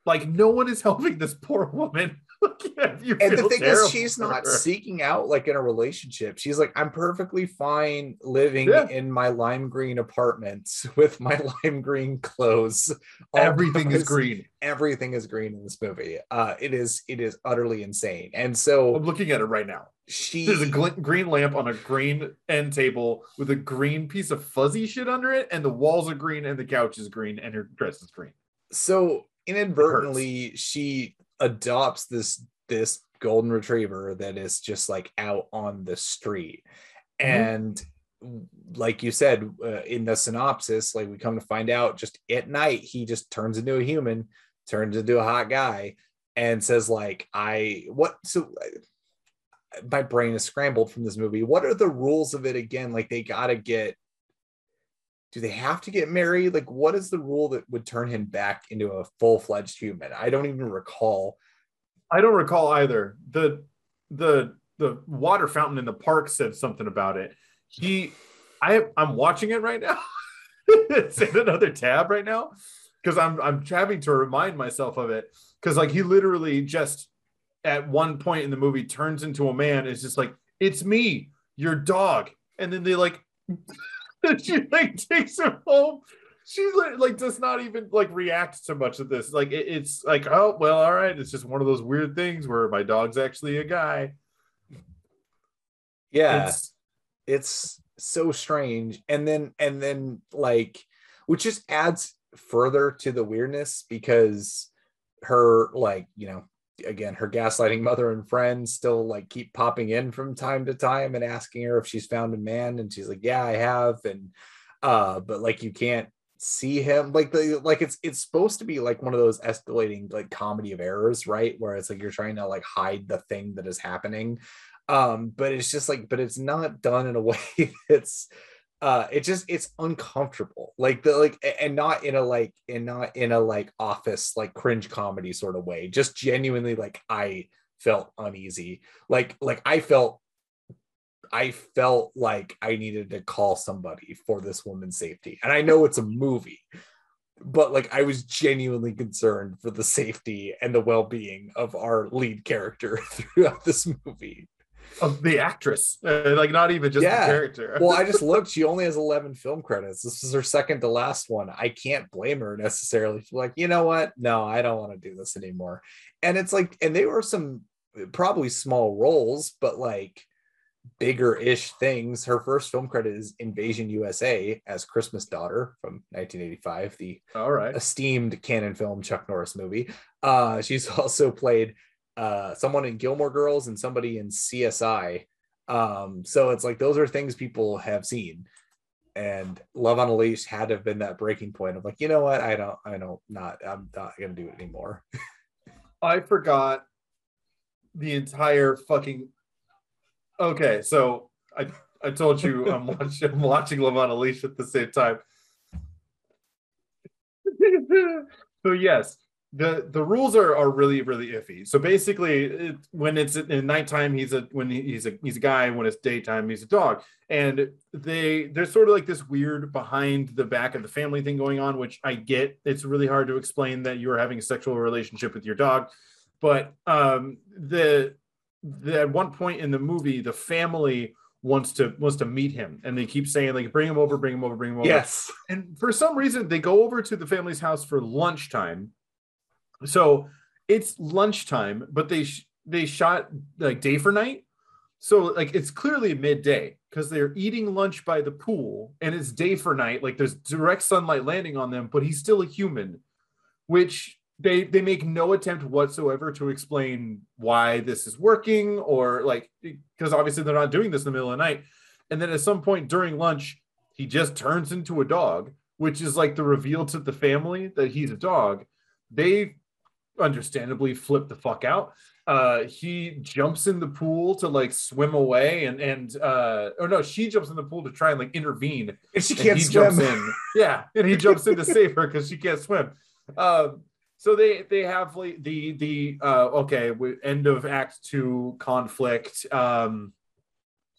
like no one is helping this poor woman. And the thing is she's not seeking out like in a relationship she's like i'm perfectly fine living Yeah. in my lime green apartment with my lime green clothes Everything is green. everything is green in this movie uh it is it is utterly insane and so I'm looking at it right now. she There's a gl- green lamp on a green end table with a green piece of fuzzy shit under it, and the walls are green, and the couch is green, and her dress is green. so inadvertently she adopts this this golden retriever that is just like out on the street. Mhm. and like you said uh, in the synopsis like we come to find out just at night he just turns into a human turns into a hot guy and says like i what so uh, my brain is scrambled from this movie. What are the rules of it again? Like they gotta get do they have to get married? Like, what is the rule that would turn him back into a full fledged human? I don't even recall. I don't recall either. The the the water fountain in the park said something about it. He I I'm watching it right now. it's in another tab right now because I'm I'm having to remind myself of it because like he literally just at one point in the movie turns into a man. It's just like it's me, your dog, and then they like she like takes her home. She like, like does not even like react to much of this. Like it- it's like oh well, all right. It's just one of those weird things where my dog's actually a guy. Yeah, It's it's so strange. And then, and then, like, which just adds further to the weirdness because her, like, you know, again, her gaslighting mother and friends still like keep popping in from time to time and asking her if she's found a man. And she's like, yeah, I have. And, uh, but like, you can't see him like the like it's it's supposed to be like one of those escalating like comedy of errors right where it's like you're trying to like hide the thing that is happening um but it's just like but it's not done in a way that's uh it just it's uncomfortable like the like and not in a like and not in a like office like cringe comedy sort of way just genuinely like i felt uneasy like like i felt i felt like i needed to call somebody for this woman's safety and i know it's a movie but like i was genuinely concerned for the safety and the well-being of our lead character throughout this movie of the actress, uh, like not even just Yeah. the character. well, I just looked. She only has 11 film credits. This is her second to last one. I can't blame her necessarily. She's like, you know what? No, I don't want to do this anymore. And it's like, and they were some probably small roles, but like bigger ish things. Her first film credit is Invasion USA as Christmas Daughter from 1985, the all right. esteemed canon film Chuck Norris movie. Uh, she's also played uh, someone in Gilmore Girls and somebody in CSI. Um, so it's like those are things people have seen. And Love on a Leash had to have been that breaking point of like, you know what? I don't, I don't, not, I'm not gonna do it anymore. I forgot the entire fucking. Okay, so I I told you I'm watching I'm watching Love on a Leash at the same time. so yes, the the rules are are really really iffy. So basically, it, when it's in nighttime, he's a when he's a he's a guy. When it's daytime, he's a dog. And they there's sort of like this weird behind the back of the family thing going on, which I get. It's really hard to explain that you are having a sexual relationship with your dog, but um, the the at one point in the movie, the family wants to wants to meet him and they keep saying like bring him over bring him over bring him over Yes. and for some reason they go over to the family's house for lunchtime so it's lunchtime but they sh- they shot like day for night. So like it's clearly midday because they're eating lunch by the pool and it's day for night. Like there's direct sunlight landing on them but he's still a human which they they make no attempt whatsoever to explain why this is working or like because obviously they're not doing this in the middle of the night. And then at some point during lunch he just turns into a dog which is like the reveal to the family that he's a dog. They understandably flip the fuck out. Uh he jumps in the pool to like swim away and and uh or no she jumps in the pool to try and like intervene. And she can't he swim. jumps in. Yeah and he jumps in to save her because she can't swim. Um so they they have like the the uh okay end of act two conflict. Um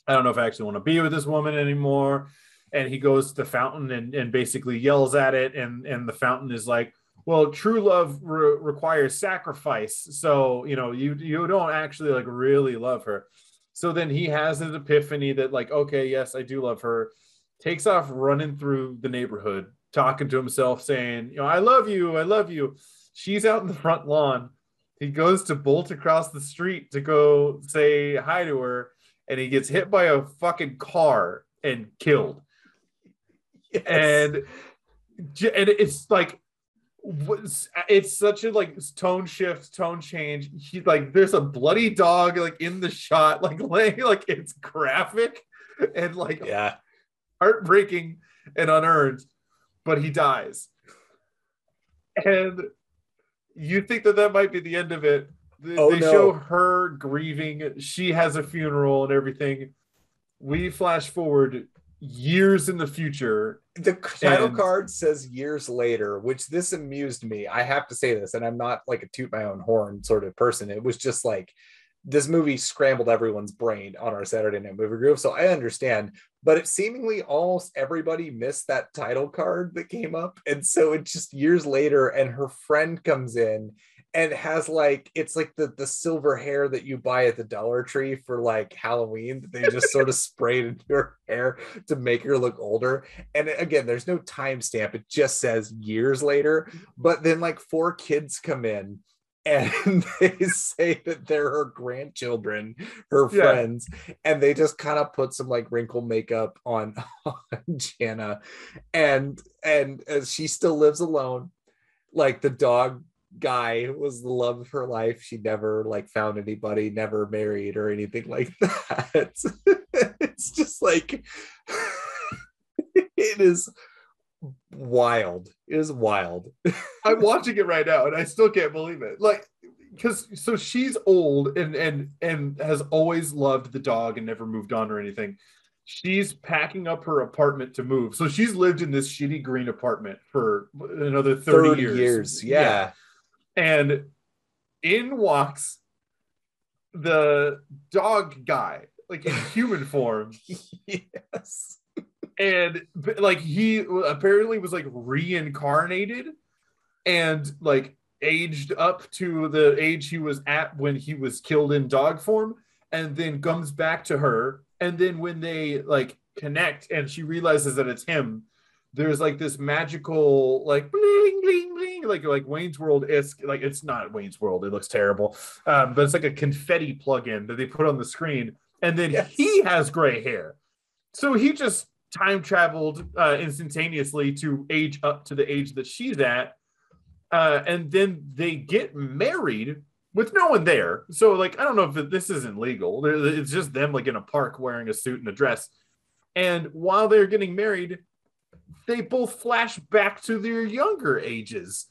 i don't know if i actually want to be with this woman anymore. And he goes to the fountain and, and basically yells at it. And and the fountain is like well true love re- requires sacrifice. So you know you you don't actually like really love her. So then he has an epiphany that like okay yes i do love her. Takes off running through the neighborhood talking to himself saying you know i love you i love you. She's out in the front lawn. He goes to bolt across the street to go say hi to her and he gets hit by a fucking car and killed. Yes. and and it's like what's- it's such a like tone shift tone change. He like there's a bloody dog like in the shot like laying like it's graphic and like yeah. heartbreaking and unearned but he dies. And you think that that might be the end of it. They, Oh, they no. show her grieving. She has a funeral and everything. We flash forward years in the future the title And- card says years later, which this amused me. I have to say this, and I'm not like a toot my own horn sort of person. It was just like this movie scrambled everyone's brain on our Saturday night movie group. So I understand, but it seemingly almost everybody missed that title card that came up. And so it's just years later, and her friend comes in and has like it's like the the silver hair that you buy at the Dollar Tree for like Halloween that they just sort of sprayed into your hair to make her look older. And again, there's no timestamp; it just says years later. Mm-hmm. But then like four kids come in. And they say that they're her grandchildren, her Yeah. friends, and they just kind of put some like wrinkle makeup on, on Jana, and and as she still lives alone, like the dog guy was the love of her life. She never like found anybody, never married or anything like that. it's just like it is wild. It is wild. I'm watching it right now and I still can't believe it. Like because so she's old and and and has always loved the dog and never moved on or anything. She's packing up her apartment to move. So she's lived in this shitty green apartment for another 30, 30 years. years. Yeah. And in walks the dog guy, like in human form. yes. and like he apparently was like reincarnated and like aged up to the age he was at when he was killed in dog form and then comes back to her and then when they like connect and she realizes that it's him there's like this magical like like like Wayne's World is like it's not Wayne's World it looks terrible um, but it's like a confetti plug-in that they put on the screen and then Yes. he has gray hair so he just time traveled uh, instantaneously to age up to the age that she's at. Uh, and then they get married with no one there. So, like, I don't know if this isn't legal. It's just them, like, in a park wearing a suit and a dress. And while they're getting married, they both flash back to their younger ages.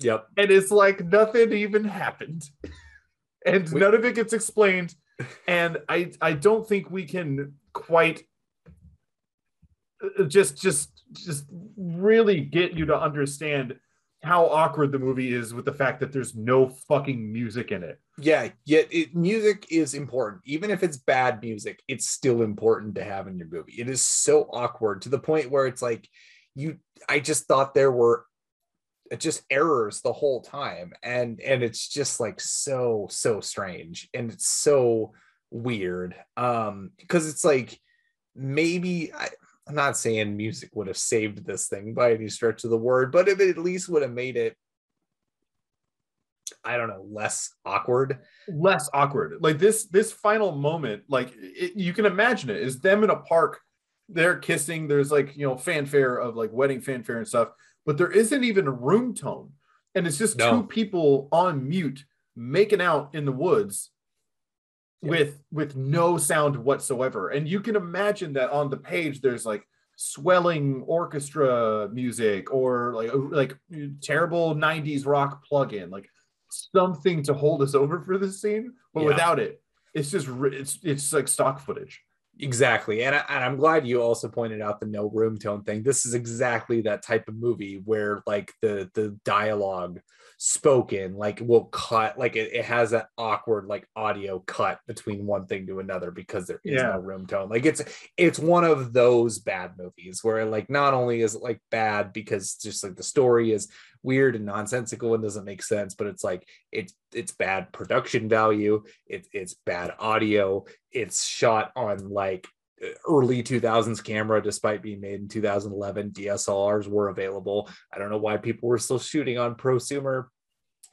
Yep. and it's like nothing even happened and We- none of it gets explained and i i don't think we can quite uh, just just just really get you to understand how awkward the movie is with the fact that there's no fucking music in it Yeah, yet it, music is important. Even if it's bad music, it's still important to have in your movie. It is so awkward to the point where it's like you I just thought there were just errors the whole time and and it's just like so so strange and it's so weird um because it's like maybe I, i'm not saying music would have saved this thing by any stretch of the word but it at least would have made it i don't know less awkward. Less awkward. Like this this final moment like it, you can imagine it is them in a park they're kissing there's like you know fanfare of like wedding fanfare and stuff but there isn't even a room tone and it's just No. two people on mute making out in the woods Yeah. with with no sound whatsoever and you can imagine that on the page there's like swelling orchestra music or like oh, like terrible 90s rock plug-in like something to hold us over for this scene but Yeah. without it it's just it's it's like stock footage Exactly. And, I, and I'm glad you also pointed out the no room tone thing. This is exactly that type of movie where like the the dialogue spoken like will cut like it, it has that awkward like audio cut between one thing to another because there is Yeah. no room tone. Like it's it's one of those bad movies where like not only is it like bad because just like the story is weird and nonsensical and doesn't make sense but it's like it's it's bad production value. It, it's bad audio. It's shot on like early 2000s camera despite being made in 2011 dslrs were available. I don't know why people were still shooting on prosumer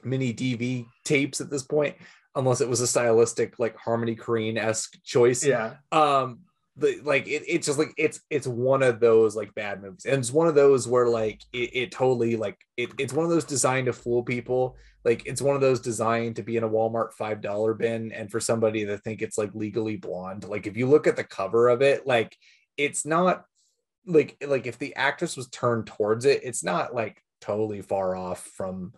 mini dv tapes at this point unless it was a stylistic like harmony korine-esque choice. Yeah. Um the like it, it's just like it's it's one of those like bad movies. And it's one of those where like it, it totally like it, it's one of those designed to fool people. Like it's one of those designed to be in a walmart five dollar bin and for somebody to think it's like legally blonde. Like if you look at the cover of it like it's not like like if the actress was turned towards it it's not like totally far off from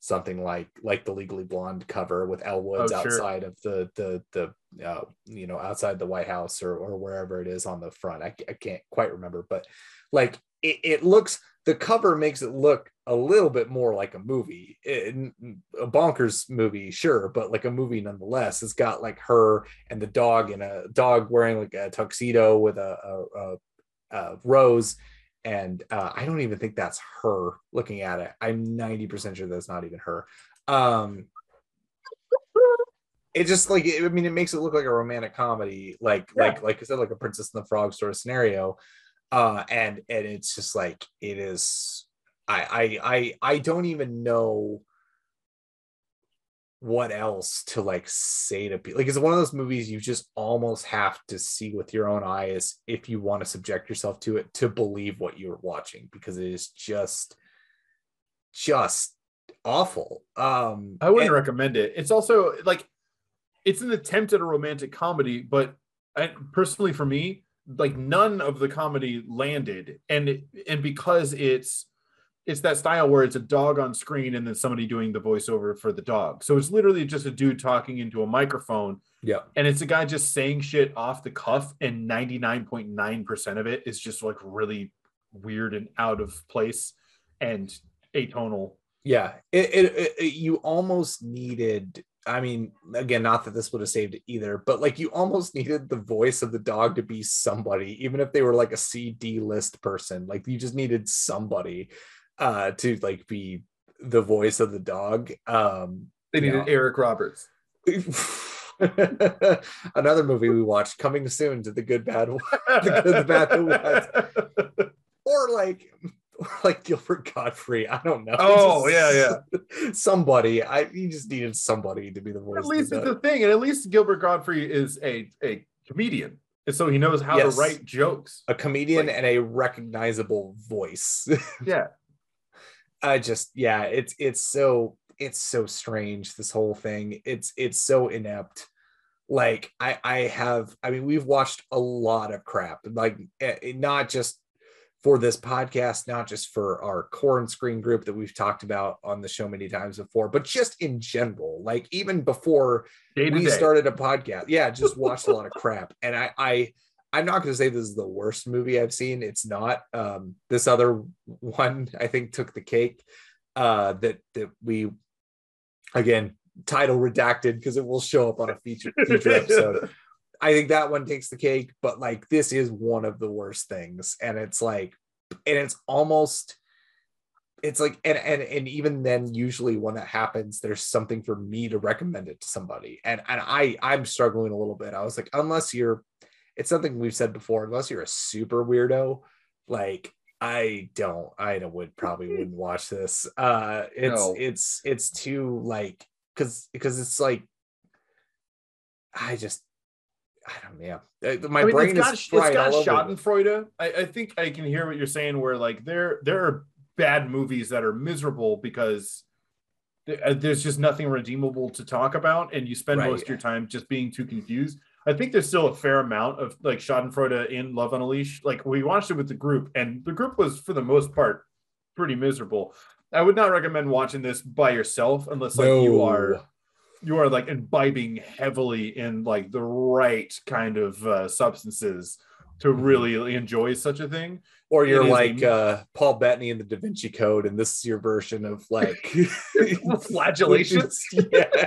something like like the legally blonde cover with Elle Woods Oh, sure. outside of the the the uh, you know outside the White House or or wherever it is on the front. I, I can't quite remember, but like it, it looks the cover makes it look a little bit more like a movie, It- a bonkers movie, sure, but like a movie nonetheless. It's got like her and the dog and a dog wearing like a tuxedo with a, a, a, a rose and uh, I don't even think that's her looking at it. I'm 90% sure that's not even her. Um, it just like I mean, it makes it look like a romantic comedy, like Yeah. like like I said, like a Princess and the Frog sort of scenario. Uh, and and it's just like it is. I I I I don't even know what else to like say to people like it's one of those movies you just almost have to see with your own eyes if you want to subject yourself to it to believe what you're watching because it is just just awful um I wouldn't and- recommend it. It's also like it's an attempt at a romantic comedy, but I, personally for me, like none of the comedy landed, and and because it's it's that style where it's a dog on screen and then somebody doing the voiceover for the dog. So it's literally just a dude talking into a microphone, yeah and it's a guy just saying shit off the cuff, and ninety nine point nine percent of it is just like really weird and out of place and atonal. yeah it, it- it- you almost needed i mean again not that this would have saved it either but like you almost needed the voice of the dog to be somebody even if they were like a cd list person. Like you just needed somebody uh to like be the voice of the dog um They needed Eric Roberts. another movie we watched coming soon to the good bad the good the bad the or like like Gilbert Gottfried. I don't know. Oh, Just yeah, yeah. Somebody. I he just needed somebody to be the voice. At least it's the thing, and at least Gilbert Gottfried is a a comedian, and so he knows how Yes. to write jokes. a comedian like- and a recognizable voice. Yeah, I just yeah, it's it's so it's so strange this whole thing. It's it's so inept. Like I I have I mean we've watched a lot of crap like eh, not just for this podcast, not just for our corn screen group that we've talked about on the show many times before, but just in general. Like even before Day we day. started a podcast, yeah, just watched a lot of crap. And I, I, I'm not going to say this is the worst movie I've seen. It's not. Um, this other one I think took the cake. Uh, that that we again title redacted because it will show up on a feature future episode. I think that one takes the cake, but like this is one of the worst things, and it's like, and it's almost, it's like, and and and even then, usually when that happens, there's something for me to recommend it to somebody, and and I I'm struggling a little bit. I was like, unless you're, it's something we've said before, unless you're a super weirdo, like I don't, I would probably wouldn't watch this. Uh, it's No. it's it's too like because because it's like I just I don't yeah. Uh, My I mean, brain it's got, is fried it's got all over. it. Schadenfreude. I, I think I can hear what you're saying. Where like there there are bad movies that are miserable because uh, there's just nothing redeemable to talk about, and you spend Right. most of your time just being too confused. I think there's still a fair amount of like Schadenfreude in Love on a Leash. Like we watched it with the group, and the group was for the most part pretty miserable. I would not recommend watching this by yourself unless like you are you are like imbibing heavily in like the right kind of uh, substances to Mm-hmm. really enjoy such a thing. or you're like a- uh Paul Bettany in the Da Vinci Code, and this is your version of like Flagellations. yeah.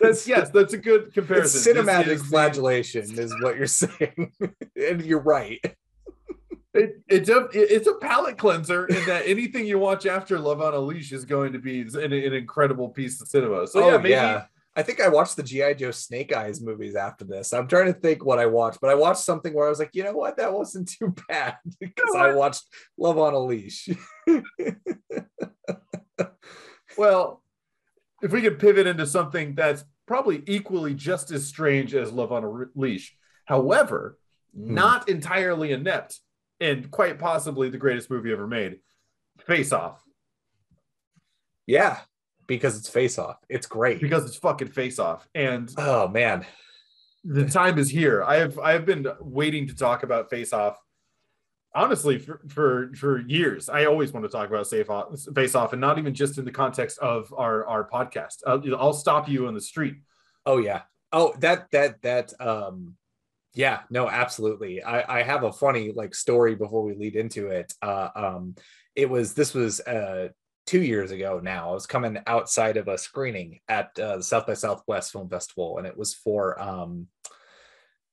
That's yes, that's a good comparison. This cinematic is flagellation is what you're saying, and you're right. It, it's a it's a palate cleanser in that anything you watch after Love on a Leash is going to be an, an incredible piece of cinema. So yeah, oh maybe yeah. I think I watched the GI Joe Snake Eyes movies after this. I'm trying to think what I watched, but I watched something where I was like, you know what, that wasn't too bad because I watched Love on a Leash. Well, if we could pivot into something that's probably equally just as strange as Love on a Leash, however, Hmm. not entirely inept, and quite possibly the greatest movie ever made, Face Off, yeah, because it's Face Off. It's great. because it's fucking Face Off, and oh man, the time is here. I have I have been waiting to talk about Face Off. Honestly, for, for for years, I always want to talk about Safe Off, Face Off, and not even just in the context of our our podcast. I'll, I'll stop you on the street. Oh yeah. Oh that that that um yeah, no, absolutely. I I have a funny like story before we lead into it. Uh um it was this was uh 2 years ago now. I was coming outside of a screening at uh, the South by Southwest Film Festival and it was for um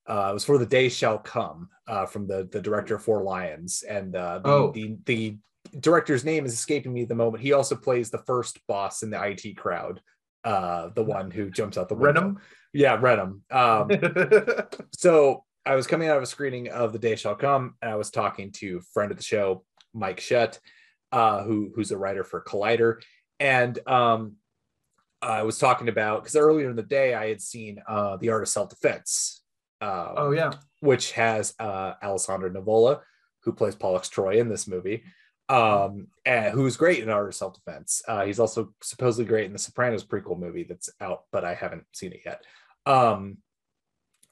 uh, it was for the day shall come uh, from the the director of Four Lions and uh, the, Oh. the the director's name is escaping me at the moment. He also plays the first boss in the IT crowd, uh, the one who jumps out the window. Reynholm? Yeah, Reynholm. Um, so I was coming out of a screening of The Day Shall Come, and I was talking to friend of the show, Mike Shutt, uh, who who's a writer for Collider, and um, I was talking about because earlier in the day I had seen uh, The Art of Self Defense, uh, oh yeah. which has uh, Alessandro Nivola, who plays Pollux Troy in this movie, um, who's great in Art of Self Defense. Uh, he's also supposedly great in the Sopranos prequel movie that's out, but I haven't seen it yet. Um,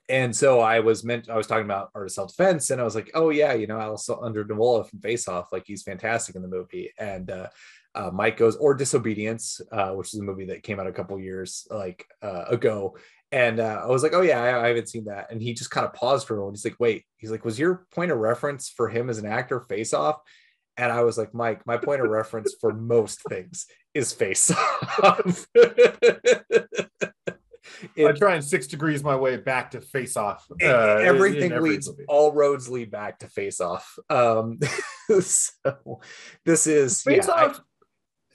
and so I was meant I was talking about Art of Self Defense, and I was like, oh yeah, you know, Alessandro Nivola from Face Off, like he's fantastic in the movie, and. Uh, uh, Mike goes or Disobedience, uh, which is a movie that came out a couple years like uh, ago, and uh, I was like, oh yeah, I, I haven't seen that. And he just kind of paused for a moment. He's like, wait, he's like, was your point of reference for him as an actor Face Off? And I was like, Mike, my point of reference for most things is Face Off. I'm trying six degrees my way back to Face Off. uh, everything in every leads all roads lead back to face off um so this is Face yeah, Off,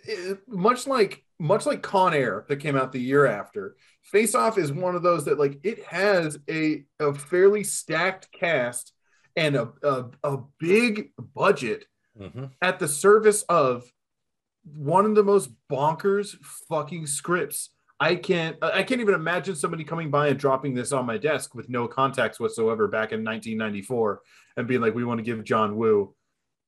eh, much like much like Con Air that came out the year after. Face Off is one of those that like it has a a fairly stacked cast and a a, a big budget Mhm. at the service of one of the most bonkers fucking scripts. I can't I can't even imagine somebody coming by and dropping this on my desk with no context whatsoever back in 1994 and being like, we want to give John Woo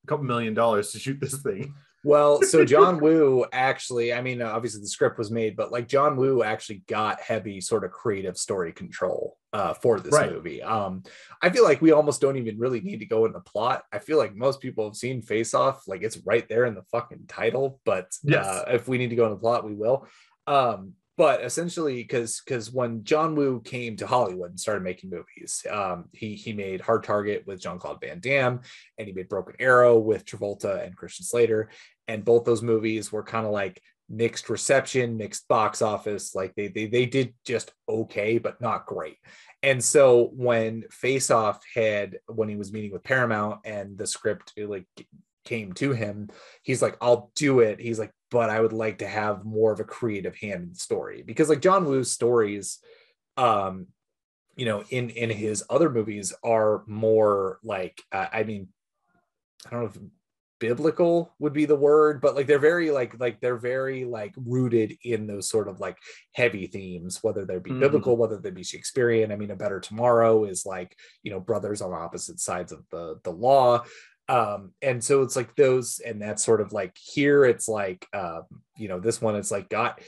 a couple million dollars to shoot this thing. Well, so John Woo actually, I mean, obviously the script was made, but like John Woo actually got heavy sort of creative story control uh, for this Right. movie. Um, I feel like we almost don't even really need to go into plot. I feel like most people have seen Face Off, like it's right there in the fucking title. But Yes. uh, if we need to go into plot, we will. Um, but essentially, because because when John Woo came to Hollywood and started making movies, um, he he made Hard Target with Jean Claude Van Damme, and he made Broken Arrow with Travolta and Christian Slater, and both those movies were kind of like mixed reception, mixed box office. Like they they they did just okay, but not great. And so when Face Off had when he was meeting with Paramount and the script like came to him, he's like, I'll do it. He's like, but I would like to have more of a creative hand in the story because like John Woo's stories, um, you know, in in his other movies are more like uh, I mean, I don't know if biblical would be the word but like they're very like like they're very like rooted in those sort of like heavy themes whether they be Mhm. biblical whether they be shakespearean i mean a better tomorrow is like you know brothers on opposite sides of the the law um and so it's like those and that's sort of like here it's like um you know this one it's like got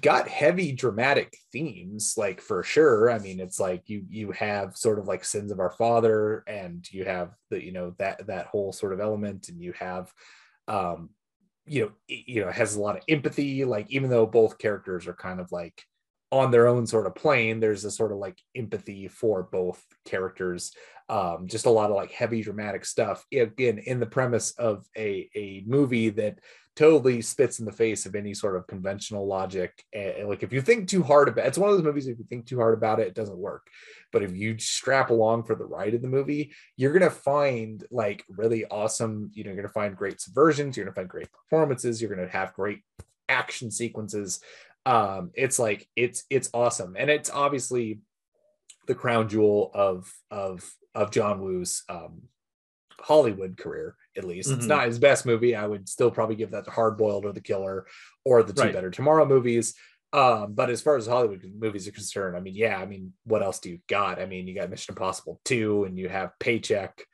got heavy dramatic themes like for sure. I mean it's like you you have sort of like sins of our father and you have the you know that that whole sort of element and you have um you know you know has a lot of empathy like even though both characters are kind of like on their own sort of plane there's a sort of like empathy for both characters. Um just a lot of like heavy dramatic stuff again in the premise of a a movie that totally spits in the face of any sort of conventional logic. And like if you think too hard about it's one of those movies if you think too hard about it it doesn't work. But if you strap along for the ride of the movie you're gonna find like really awesome you know you're gonna find great subversions you're gonna find great performances you're gonna have great action sequences um it's like it's it's awesome and it's obviously the crown jewel of of of john woo's um hollywood career at least it's Mhm. not his best movie i would still probably give that to hard boiled or the killer or the two Right. better tomorrow movies um but as far as hollywood movies are concerned i mean yeah i mean what else do you got i mean you got mission impossible 2 and you have paycheck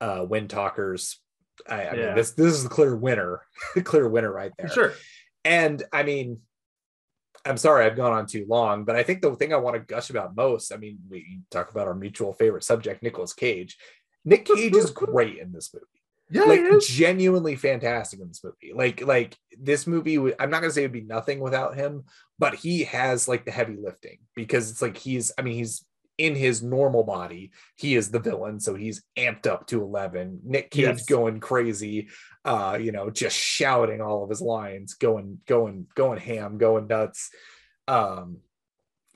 uh wind talkers i, I Yeah. mean this this is the clear winner the clear winner right there Sure. and I mean, I'm sorry I've gone on too long, but I think the thing I want to gush about most, I mean, we talk about our mutual favorite subject, Nicolas Cage. Nick Cage is great in this movie. Yeah, like genuinely fantastic in this movie. Like, like this movie, I'm not gonna say it'd be nothing without him, but he has like the heavy lifting because it's like he's, I mean, he's in his normal body, he is the villain, so he's amped up to 11. Nick Cage Yes. going crazy, uh, you know, just shouting all of his lines, going, going, going ham, going nuts. Um,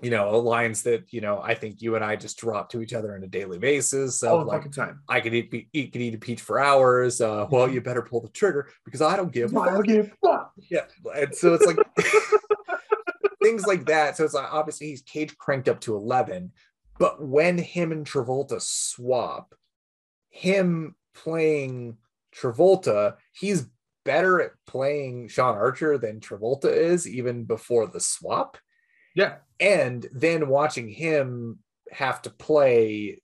you know, lines that you know I think you and I just drop to each other on a daily basis. all Of the like, fucking time. I could eat, eat could eat a peach for hours. Uh, well, you better pull the trigger because I don't give. I'll fuck. give fuck. Yeah, and so it's like things like that. So it's like obviously he's cage cranked up to eleven, but when him and Travolta swap, him playing Travolta, he's better at playing Sean Archer than Travolta is even before the swap Yeah. and then watching him have to play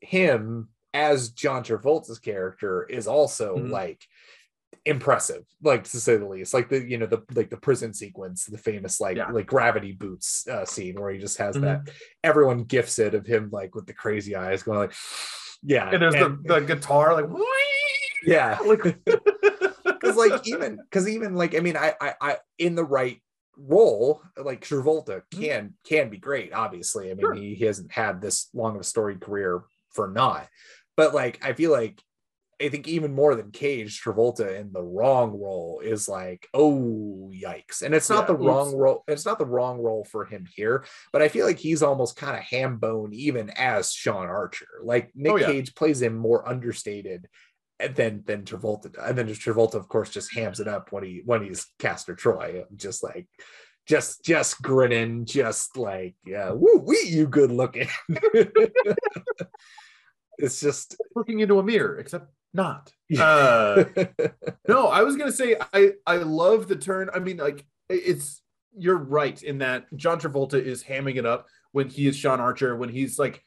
him as John Travolta's character is also Mhm. like impressive like to say the least like the you know the like the prison sequence the famous like Yeah. like gravity boots uh, scene where he just has Mhm. that everyone gifts it of him like with the crazy eyes going like yeah And there's and- the, the guitar like yeah like because like even because even like i mean I, I i in the right role like Travolta can can be great obviously i mean Sure. he, he hasn't had this long of a storied career for not but like i feel like i think even more than cage Travolta in the wrong role is like oh yikes and it's not Yeah, the wrong oops. role it's not the wrong role for him here but i feel like he's almost kind of ham bone even as sean archer like nick Oh, yeah. cage plays him more understated than than Travolta. And then Travolta, of course, just hams it up when he when he's Castor Troy, just like just just grinning, just like yeah, woo wee, you good looking. it's just looking into a mirror, except not. Uh, no, I was gonna say I I love the turn. I mean, like it's you're right in that John Travolta is hamming it up when he is Sean Archer when he's like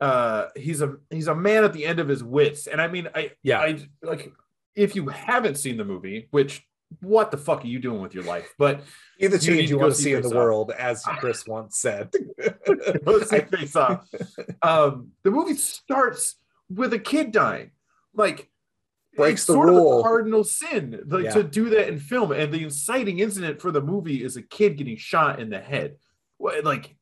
uh he's a he's a man at the end of his wits and i mean i Yeah. i like if you haven't seen the movie, which what the fuck are you doing with your life? But either the You change to you want to see see in the world, as Chris once said. Face Off. Um, the movie starts with a kid dying, like Breaks it's the sort rule. of a cardinal sin, like Yeah. to do that in film. And the inciting incident for the movie is a kid getting shot in the head. Like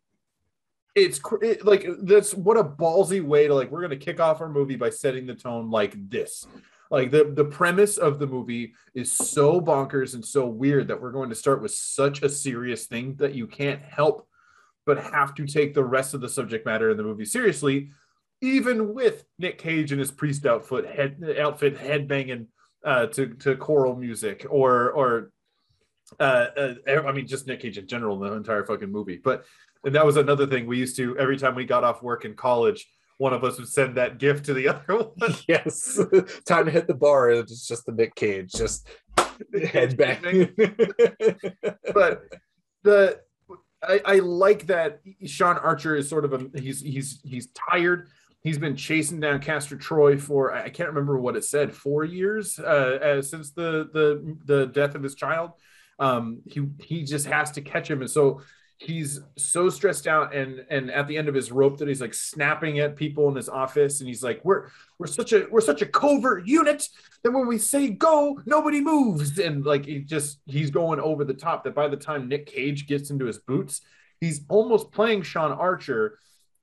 it's it, like that's what a ballsy way to like we're gonna kick off our movie by setting the tone like this. Like the the premise of the movie is so bonkers and so weird that we're going to start with such a serious thing that you can't help but have to take the rest of the subject matter in the movie seriously, even with Nick Cage and his priest outfit head outfit headbanging uh, to to choral music or or uh, uh, I mean just Nick Cage in general in the entire fucking movie. But and that was another thing we used to every time we got off work in college, one of us would send that gift to the other one. yes. Time to hit the bar. It's just the Nick Cage, just headbang. but the I, I like that Sean Archer is sort of a he's he's he's tired. He's been chasing down Castor Troy for I can't remember what it said four years uh, uh, since the the the death of his child. Um, he he just has to catch him, and so he's so stressed out and and at the end of his rope that he's like snapping at people in his office, and he's like, "We're we're such a we're such a covert unit that when we say go, nobody moves. And like he just he's going over the top that by the time Nick Cage gets into his boots, he's almost playing Sean Archer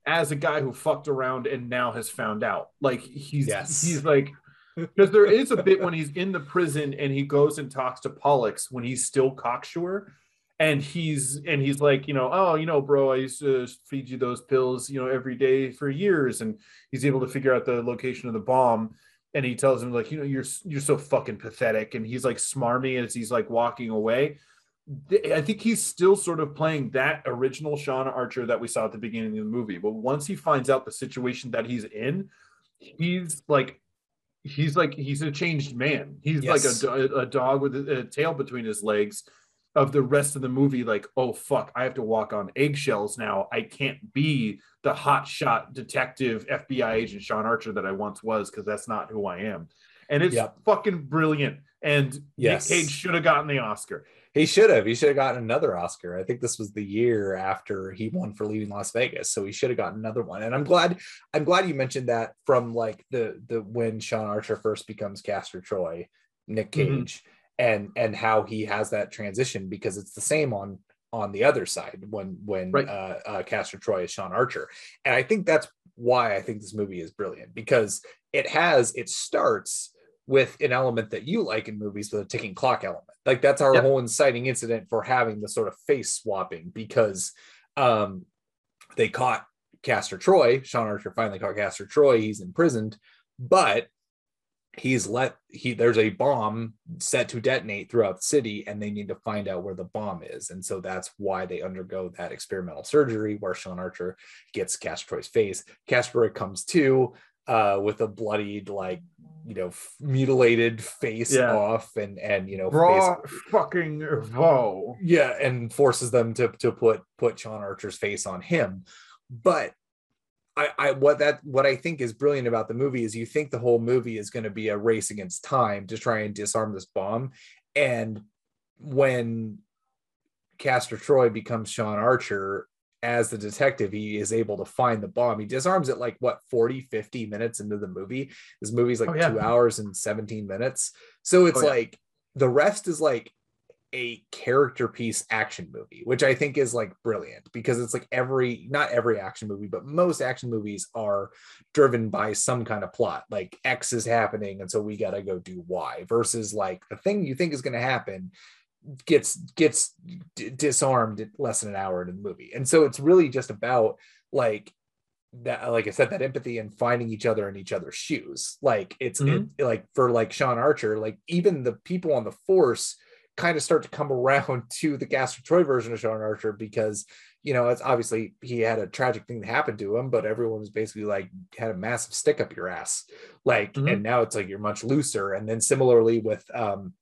as a guy who fucked around and now has found out. Like he's Yes. he's like because there is a bit when he's in the prison and he goes and talks to Pollux when he's still cocksure. And he's and he's like, you know, oh, you know, bro, I used to feed you those pills, you know, every day for years, and he's able to figure out the location of the bomb and he tells him like you know you're you're so fucking pathetic and he's like smarmy as he's like walking away i think he's still sort of playing that original sean archer that we saw at the beginning of the movie but once he finds out the situation that he's in he's like he's like he's a changed man he's Yes. like a, a dog with a, a tail between his legs of the rest of the movie like oh fuck i have to walk on eggshells now i can't be the hot shot detective fbi agent sean archer that i once was because that's not who i am and it's Yep. fucking brilliant and Yes. nick cage should have gotten the oscar He should have. He should have gotten another Oscar. I think this was the year after he won for leaving Las Vegas, so he should have gotten another one. And I'm glad. I'm glad you mentioned that from like the the when Sean Archer first becomes Castor Troy, Nick Mhm. Cage, and and how he has that transition because it's the same on on the other side when when Right. uh, uh, Castor Troy is Sean Archer, and I think that's why I think this movie is brilliant because it has it starts with an element that you like in movies with a ticking clock element. Like that's our Yep. whole inciting incident for having the sort of face swapping because um they caught Castor Troy. Sean Archer finally caught Castor Troy. He's imprisoned, but he's let he there's a bomb set to detonate throughout the city and they need to find out where the bomb is and so that's why they undergo that experimental surgery where sean archer gets castor troy's face castor comes to uh with a bloodied like you know f- mutilated face Yeah. off and and you know raw face- fucking vo. Yeah and forces them to to put put sean archer's face on him. But I, I what that what I think is brilliant about the movie is you think the whole movie is going to be a race against time to try and disarm this bomb, and when Castor Troy becomes Sean Archer as the detective, he is able to find the bomb. He disarms it like what 40, 50 minutes into the movie. This movie's like Oh, yeah. two hours and 17 minutes. So it's Oh, yeah. like the rest is like a character piece action movie, which I think is like brilliant because it's like every not every action movie, but most action movies are driven by some kind of plot. Like X is happening, and so we gotta go do Y. Versus like the thing you think is gonna happen gets gets d- disarmed at less than an hour into the movie, and so it's really just about like that like i said that empathy and finding each other in each other's shoes like it's Mhm. it, like for like sean archer like even the people on the force kind of start to come around to the Castor Troy version of Sean Archer because you know it's obviously he had a tragic thing that happened to him, but everyone was basically like had a massive stick up your ass, like, Mhm. and now it's like you're much looser. And then similarly with um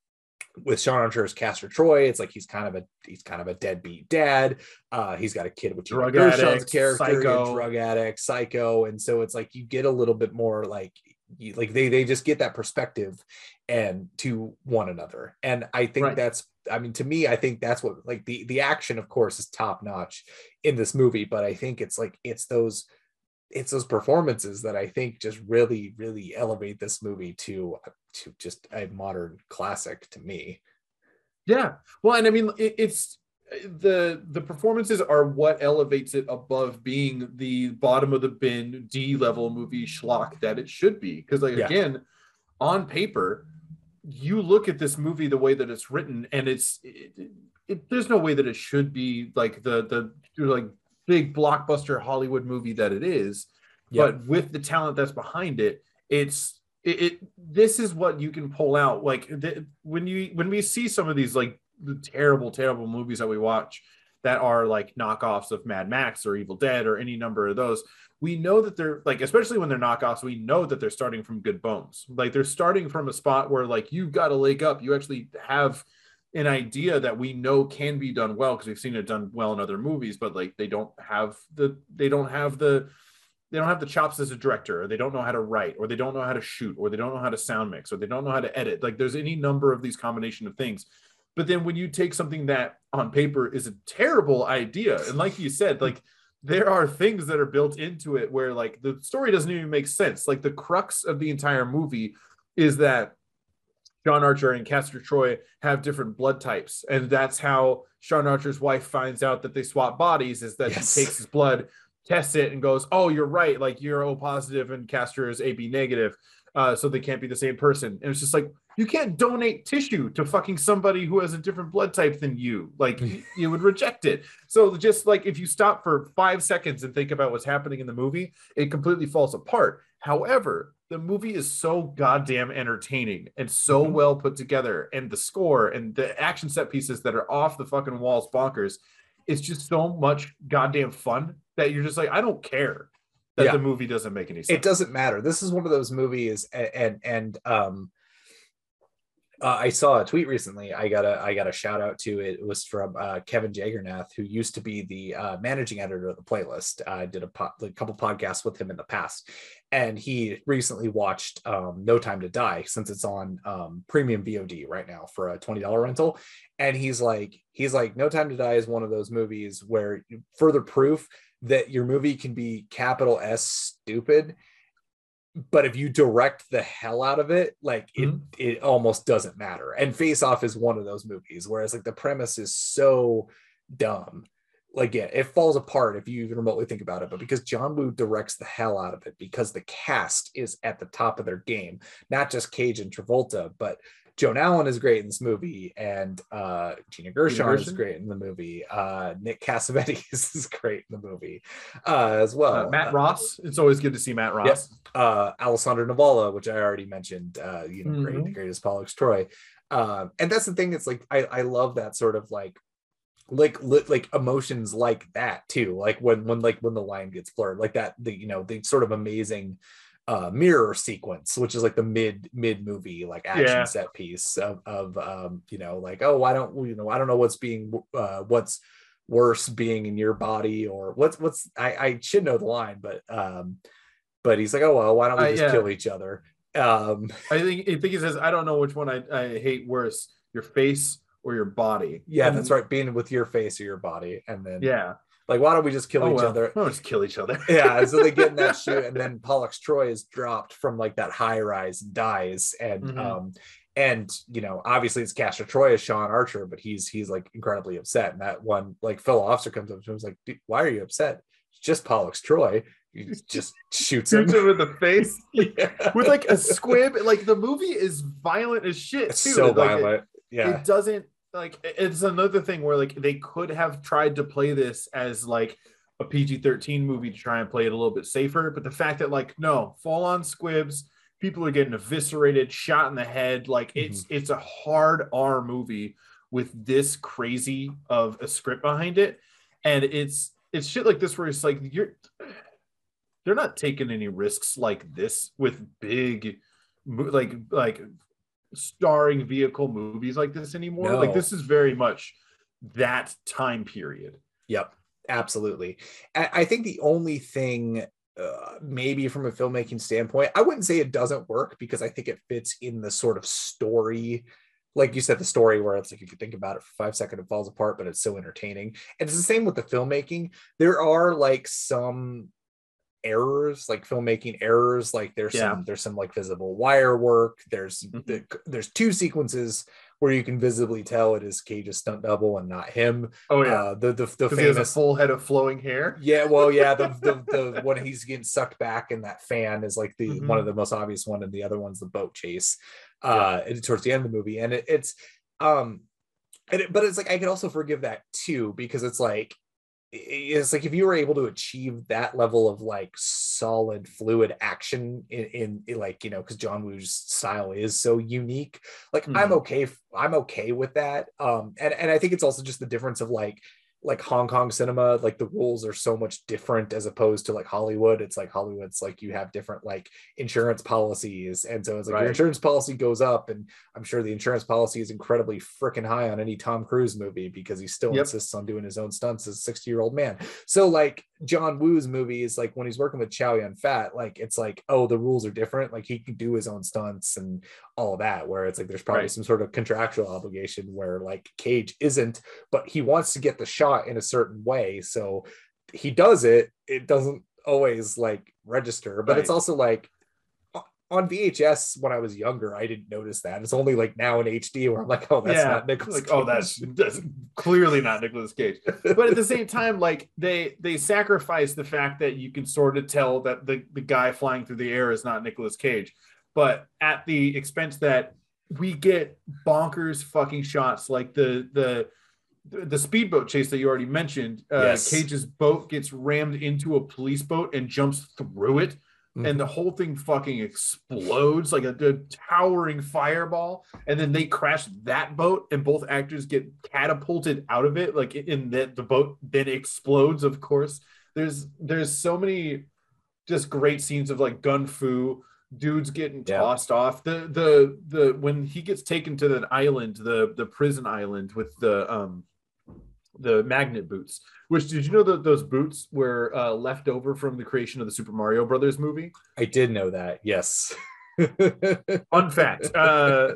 with Sean Archer's Castor Troy, it's like he's kind of a he's kind of a deadbeat dad. Uh, he's got a kid with Drug addict, character, psycho. drug addict, psycho, and so it's like you get a little bit more like you, like they they just get that perspective and to one another and i think Right. that's i mean to me i think that's what like the the action of course is top notch in this movie but i think it's like it's those it's those performances that i think just really really elevate this movie to to just a modern classic to me Yeah. Well, and I mean, it, it's the the performances are what elevates it above being the bottom of the bin D level movie schlock that it should be. Because like Yeah. again, on paper, you look at this movie the way that it's written, and it's it, it, there's no way that it should be like the the like big blockbuster Hollywood movie that it is. Yeah. But with the talent that's behind it, it's it, it this is what you can pull out like the, when you when we see some of these like the terrible terrible movies that we watch that are like knockoffs of Mad Max or Evil Dead or any number of those we know that they're like especially when they're knockoffs we know that they're starting from good bones like they're starting from a spot where like you've got to leg up you actually have an idea that we know can be done well because we've seen it done well in other movies but like they don't have the they don't have the they don't have the chops as a director or they don't know how to write or they don't know how to shoot or they don't know how to sound mix or they don't know how to edit. Like there's any number of these combination of things. But then when you take something that on paper is a terrible idea and like you said like there are things that are built into it where like the story doesn't even make sense. Like the crux of the entire movie is that Sean Archer and Castor Troy have different blood types, and that's how Sean Archer's wife finds out that they swap bodies. Is that Yes. she takes his blood, tests it, and goes, "Oh, you're right. Like you're O positive, and Castor is AB negative, uh, so they can't be the same person." And it's just like you can't donate tissue to fucking somebody who has a different blood type than you. Like you would reject it. So just like if you stop for five seconds and think about what's happening in the movie, it completely falls apart. However, the movie is so goddamn entertaining and so Mhm. well put together, and the score and the action set pieces that are off the fucking walls bonkers. It's just so much goddamn fun that you're just like, I don't care that Yeah. the movie doesn't make any sense. it doesn't matter this is one of those movies and and, and um uh, I saw a tweet recently. I got a I got a shout out to it. It was from uh, Kevin Jagernauth, who used to be the uh, managing editor of the playlist. I did a, po- a couple podcasts with him in the past, and he recently watched um, No Time to Die since it's on um, premium VOD right now for a twenty dollar rental. And he's like, he's like, No Time to Die is one of those movies where further proof that your movie can be capital S stupid but if you direct the hell out of it like it Mhm. it almost doesn't matter and face off is one of those movies whereas like the premise is so dumb like yeah it falls apart if you even remotely think about it but because john woo directs the hell out of it because the cast is at the top of their game not just cage and travolta but joan allen is great in this movie and uh gina gershon, is great in the movie uh nick cassavetes is great in the movie uh as well Uh, Matt Ross. It's always good to see Matt Ross. Yes. uh Alessandro Nivola, which I already mentioned, uh, you know, great, Mhm. the greatest Pollux Troy. Um, and that's the thing, it's like I, I love that sort of like like li- like emotions like that too. Like when when like when the line gets blurred, like that, the you know, the sort of amazing uh mirror sequence, which is like the mid mid movie like action Yeah. set piece of of um, you know, like, oh, why don't you know, I don't know what's being uh what's worse being in your body or what's what's I, I should know the line, but um but he's like, oh well, why don't we Uh, just yeah. kill each other? Um, I think I think he says, I don't know which one I, I hate worse, your face or your body. yeah, And- that's right, being with your face or your body, and then Yeah. Like, why don't we just kill Oh, each well. other? Don't just kill each other. yeah, so they get in that shoot, and then Pollux Troy is dropped from like that high rise and dies, and Mhm. um, and you know, obviously it's Castor Troy as Sean Archer, but he's he's like incredibly upset. And that one like fellow officer comes up to him, and is like, why are you upset? It's just Pollux Troy. He just shoots him. Him in the face yeah. with like a squib. Like the movie is violent as shit. It's too. so Like, it- violent. yeah. it doesn't like it's another thing where like they could have tried to play this as like a PG-13 movie to try and play it a little bit safer, but the fact that like no, fall on squibs, people are getting eviscerated, shot in the head, like mm-hmm. it's it's a hard R movie with this crazy of a script behind it. And it's it's shit like this where it's like you're they're not taking any risks like this with big like like starring vehicle movies like this anymore like this is very much that time period Yep, absolutely. I, I think the only thing uh, maybe from a filmmaking standpoint. I wouldn't say it doesn't work because I think it fits in the sort of story. Like you said, the story where it's like if you think about it for five seconds, it falls apart, but it's so entertaining. And it's the same with the filmmaking. There are like some errors like filmmaking errors like there's Yeah. some there's some like visible wire work there's Mhm. the, there's two sequences where you can visibly tell it is cage's stunt double and not him Oh yeah, uh the the, the because he has a famous full head of flowing hair. yeah, well, yeah, the, the the when he's getting sucked back in that fan is like the Mhm. one of the most obvious one, and the other one's the boat chase, uh, and towards the end of the movie, and it, it's um, and it, but it's like I could also forgive that too because it's like it's like if you were able to achieve that level of like solid fluid action in, in, in like you know because john woo's style is so unique like i'm Mhm. okay i'm okay with that um and and i think it's also just the difference of like like hong kong cinema like the rules are so much different as opposed to like hollywood it's like hollywood's like you have different like insurance policies and so it's like Right. your insurance policy goes up and i'm sure the insurance policy is incredibly freaking high on any tom cruise movie because he still Yep. insists on doing his own stunts as a 60 year old man so like john woo's movies like when he's working with chow yun fat like it's like oh the rules are different. Like he can do his own stunts and all that where it's like there's probably Right. some sort of contractual obligation where like cage isn't but he wants to get the shot in a certain way. So he does it. It doesn't always like register but it's also like on VHS when I was younger, I didn't notice that. It's only like now in HD where I'm like, oh, that's yeah, not Nicolas. like oh, that's that's clearly not Nicolas Cage. But at the same time, like they they sacrifice the fact that you can sort of tell that the the guy flying through the air is not Nicolas Cage, but at the expense that we get bonkers fucking shots like the the the speedboat chase that you already mentioned. Uh, Yes. Cage's boat gets rammed into a police boat and jumps through it Mhm. and the whole thing fucking explodes like a, a towering fireball and then they crash that boat and both actors get catapulted out of it like in that the boat then explodes of course there's there's so many just great scenes of like gun fu dudes getting Yeah. tossed off the the the when he gets taken to that island the the prison island with the um the magnet boots which did you know that those boots were uh, left over from the creation of the super mario brothers movie I did know that. Yes. fun fact uh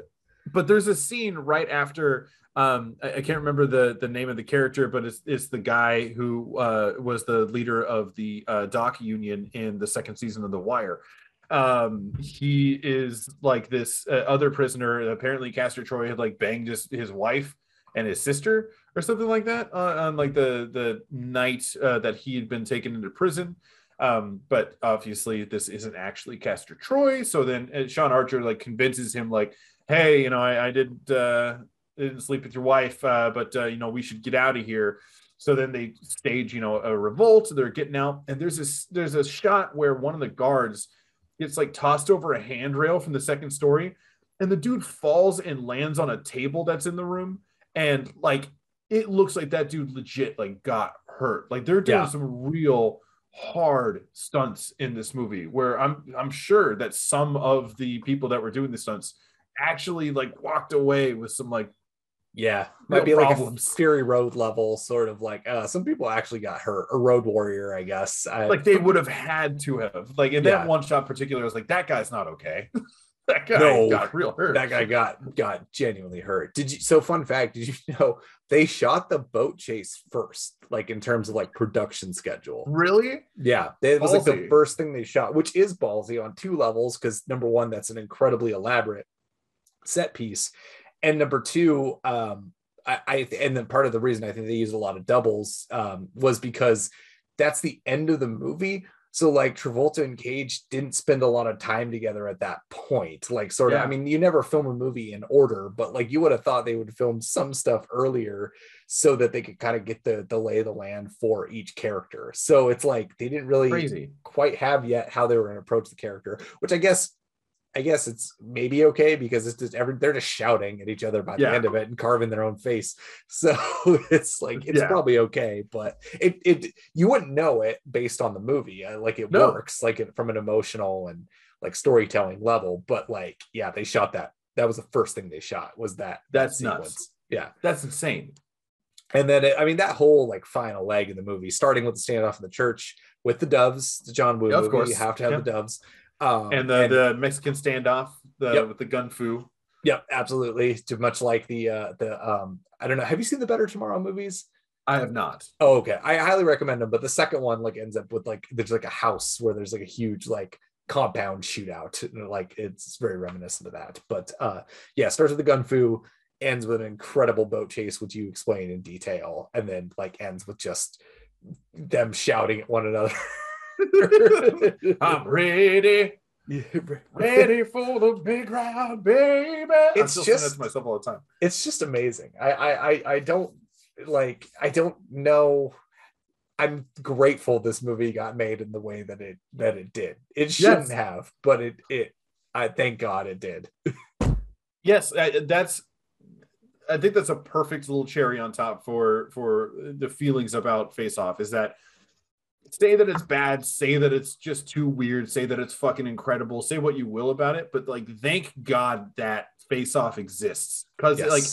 but there's a scene right after um I, I can't remember the the name of the character but it's it's the guy who uh was the leader of the uh dock union in the second season of the wire um he is like this uh, other prisoner apparently Castor Troy had like banged his his wife and his sister or something like that uh, on like the the night uh, that he had been taken into prison. Um but obviously this isn't actually Castor Troy. So then uh, Sean Archer like convinces him like hey you know I, I didn't uh didn't sleep with your wife uh but uh, you know we should get out of here. So then they stage you know a revolt. They're getting out and there's this there's a shot where one of the guards gets like tossed over a handrail from the second story and the dude falls and lands on a table that's in the room. And like it looks like that dude legit like got hurt like they're doing Yeah. some real hard stunts in this movie where i'm i'm sure that some of the people that were doing the stunts actually like walked away with some like Yeah, might be like a Fury Road level, sort of like uh, some people actually got hurt. A Road Warrior, I guess. I, like they would have had to have like in Yeah. that one shot particular I was like that guy's not okay that guy No. got real hurt that guy got got genuinely hurt. Did you? So fun fact: Did you know they shot the boat chase first, like in terms of like production schedule? really Yeah, it was like the first thing they shot, which is ballsy on two levels. Because number one, that's an incredibly elaborate set piece, and number two, um, I, I and then part of the reason I think they used a lot of doubles um, was because that's the end of the movie. So like Travolta and Cage didn't spend a lot of time together at that point. Like sort of, Yeah. I mean, you never film a movie in order, but like you would have thought they would film some stuff earlier so that they could kind of get the the lay of the land for each character. So it's like they didn't really crazy quite have yet how they were going to approach the character, which I guess I guess it's maybe okay because it's just every they're just shouting at each other by Yeah. the end of it and carving their own face. So it's like it's Yeah. probably okay, but it it you wouldn't know it based on the movie. Uh, Like it No. works like it, from an emotional and like storytelling level, but like yeah, they shot that. That was the first thing they shot was that that That's nuts. Yeah. that's insane And then, it, I mean, that whole like final leg in the movie, starting with the standoff in the church, with the doves, the John Woo Yeah, of movie. course. You have to have Yeah. the doves. Um, and the the Mexican standoff, the Yep. with the gun fu. Yep, absolutely. Too much like the uh the um I don't know. Have you seen the Better Tomorrow movies? I have not. Oh, okay. I highly recommend them, but the second one like ends up with like there's like a house where there's like a huge like compound shootout. and, Like it's very reminiscent of that. But uh yeah, starts with the gun fu, ends with an incredible boat chase, which you explain in detail, and then like ends with just them shouting at one another. I'm ready, ready for the big round, baby. I'm It's still saying that just- to myself all the time. it's just amazing. I, I I I don't like I don't know. I'm grateful this movie got made in the way that it that it did. It shouldn't Yes. have, but it it I thank God it did. Yes, I- that's. I think that's a perfect little cherry on top for for the feelings about Face Off. Is that say that it's bad, say that it's just too weird, say that it's fucking incredible, say what you will about it, but like, thank God that Face Off exists because like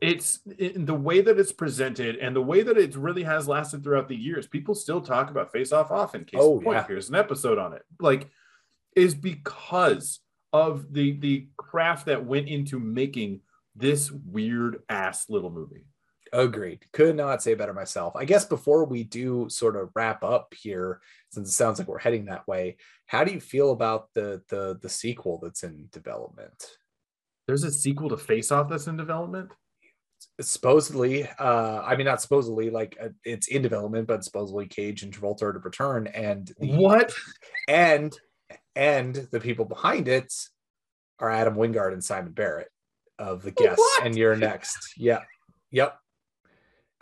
it's in the way that it's presented and the way that it really has lasted throughout the years. People still talk about Face Off often. Case Oh, in point, yeah. here's an episode on it. Like, is because of the the craft that went into making this weird ass little movie. Agreed. Could not say better myself. I guess before we do sort of wrap up here, since it sounds like we're heading that way, how do you feel about the the the sequel that's in development? There's a sequel to Face Off that's in development. supposedly uh i mean not supposedly like uh, it's in development but supposedly cage and travolta are to return and the, What? and and the people behind it are adam wingard and simon barrett of the guests and you're next yeah yep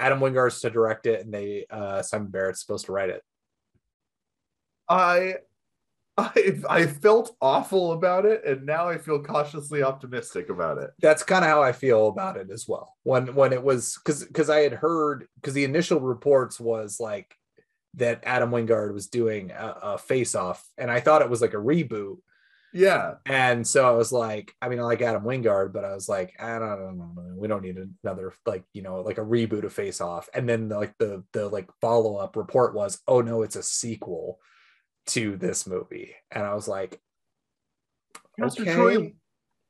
adam wingard's to direct it and they uh simon barrett's supposed to write it I I I felt awful about it, and now I feel cautiously optimistic about it. that's kind of how I feel about it as well. When when it was because because I had heard because the initial reports was like that Adam Wingard was doing a, a face off, and I thought it was like a reboot. Yeah. And so I was like, I mean, I like Adam Wingard, but I was like, I don't, know, we don't need another like you know like a reboot of Face Off. And then the, like the the like follow up report was, oh no, it's a sequel to this movie, and I was like, okay. Troy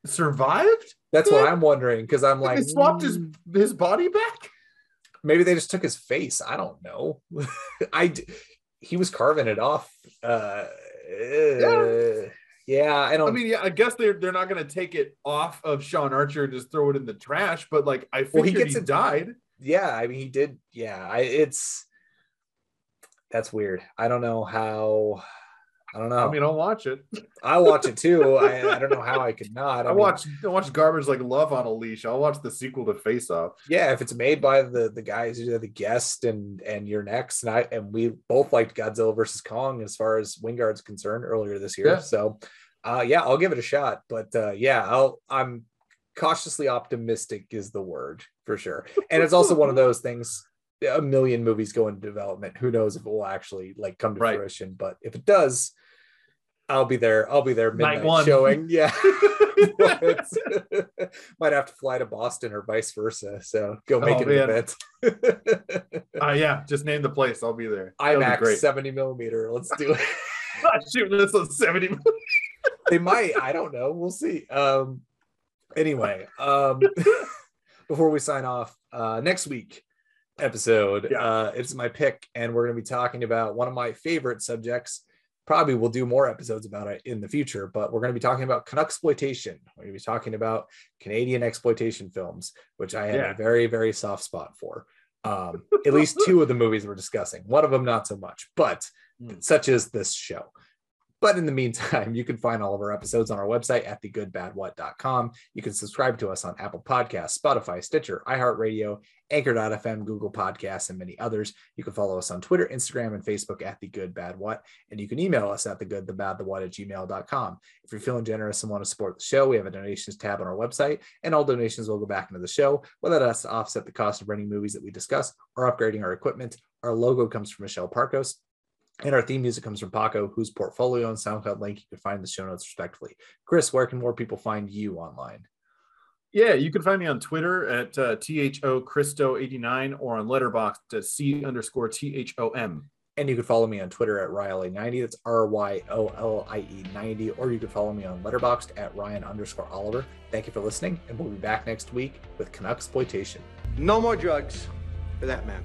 survived. That's what I'm wondering because I'm Like they swapped his "Mm, his body back. maybe they just took his face i don't know i d- he was carving it off uh yeah, yeah i don't I mean, yeah, I guess they're they're not going to take it off of Sean Archer and just throw it in the trash. But like, I figured Well, he he, gets it- died. yeah i mean he did yeah i it's that's weird i don't know how i don't know I mean, I'll watch it. i watch it too I, I don't know how i could not I, mean, watch I watch garbage like Love on a Leash. I'll watch the sequel to Face Off. yeah if it's made by the the guys who did the guest and and you're next and i and we both liked godzilla versus kong as far as wingard's concerned earlier this year Yeah. so uh yeah i'll give it a shot but uh yeah i'll i'm cautiously optimistic is the word for sure and it's also one of those things a million movies go into development who knows if it will actually like come to Right. fruition but if it does i'll be there i'll be there Night midnight one. showing yeah might have to fly to boston or vice versa so go make Oh, it man. an event Uh, yeah, just name the place. I'll be there. That'll be IMAX great. 70 millimeter. Let's do it. Shoot, this on seventy. they might. I don't know. We'll see. Um, anyway, um, before we sign off, uh, next week episode, Yeah. uh, it's my pick, and we're going to be talking about one of my favorite subjects. Probably we'll do more episodes about it in the future, but we're going to be talking about exploitation. We're going to be talking about Canadian exploitation films, which I have Yeah. a very, very soft spot for. Um, at least two of the movies we're discussing. One of them not so much, but Mm. such as this show. But in the meantime, you can find all of our episodes on our website at thegoodbadwhat.com. You can subscribe to us on Apple Podcasts, Spotify, Stitcher, iHeartRadio, Anchor.fm, Google Podcasts, and many others. You can follow us on Twitter, Instagram, and Facebook at The Good Bad What. And you can email us at the good, the bad, the what at gmail.com. If you're feeling generous and want to support the show, we have a donations tab on our website, and all donations will go back into the show, whether that's to offset the cost of renting movies that we discuss or upgrading our equipment. Our logo comes from Michelle Parkos. And our theme music comes from Paco, whose portfolio and SoundCloud link you can find in the show notes respectively. Chris, where can more people find you online? Yeah, you can find me on Twitter at uh, THO Christo89 or on Letterboxd at C underscore THOM. And you can follow me on Twitter at Ryolie90. That's R Y O L I E 90. Or you can follow me on Letterboxd at Ryan underscore Oliver. Thank you for listening, and we'll be back next week with Canuck Exploitation. No more drugs for that man.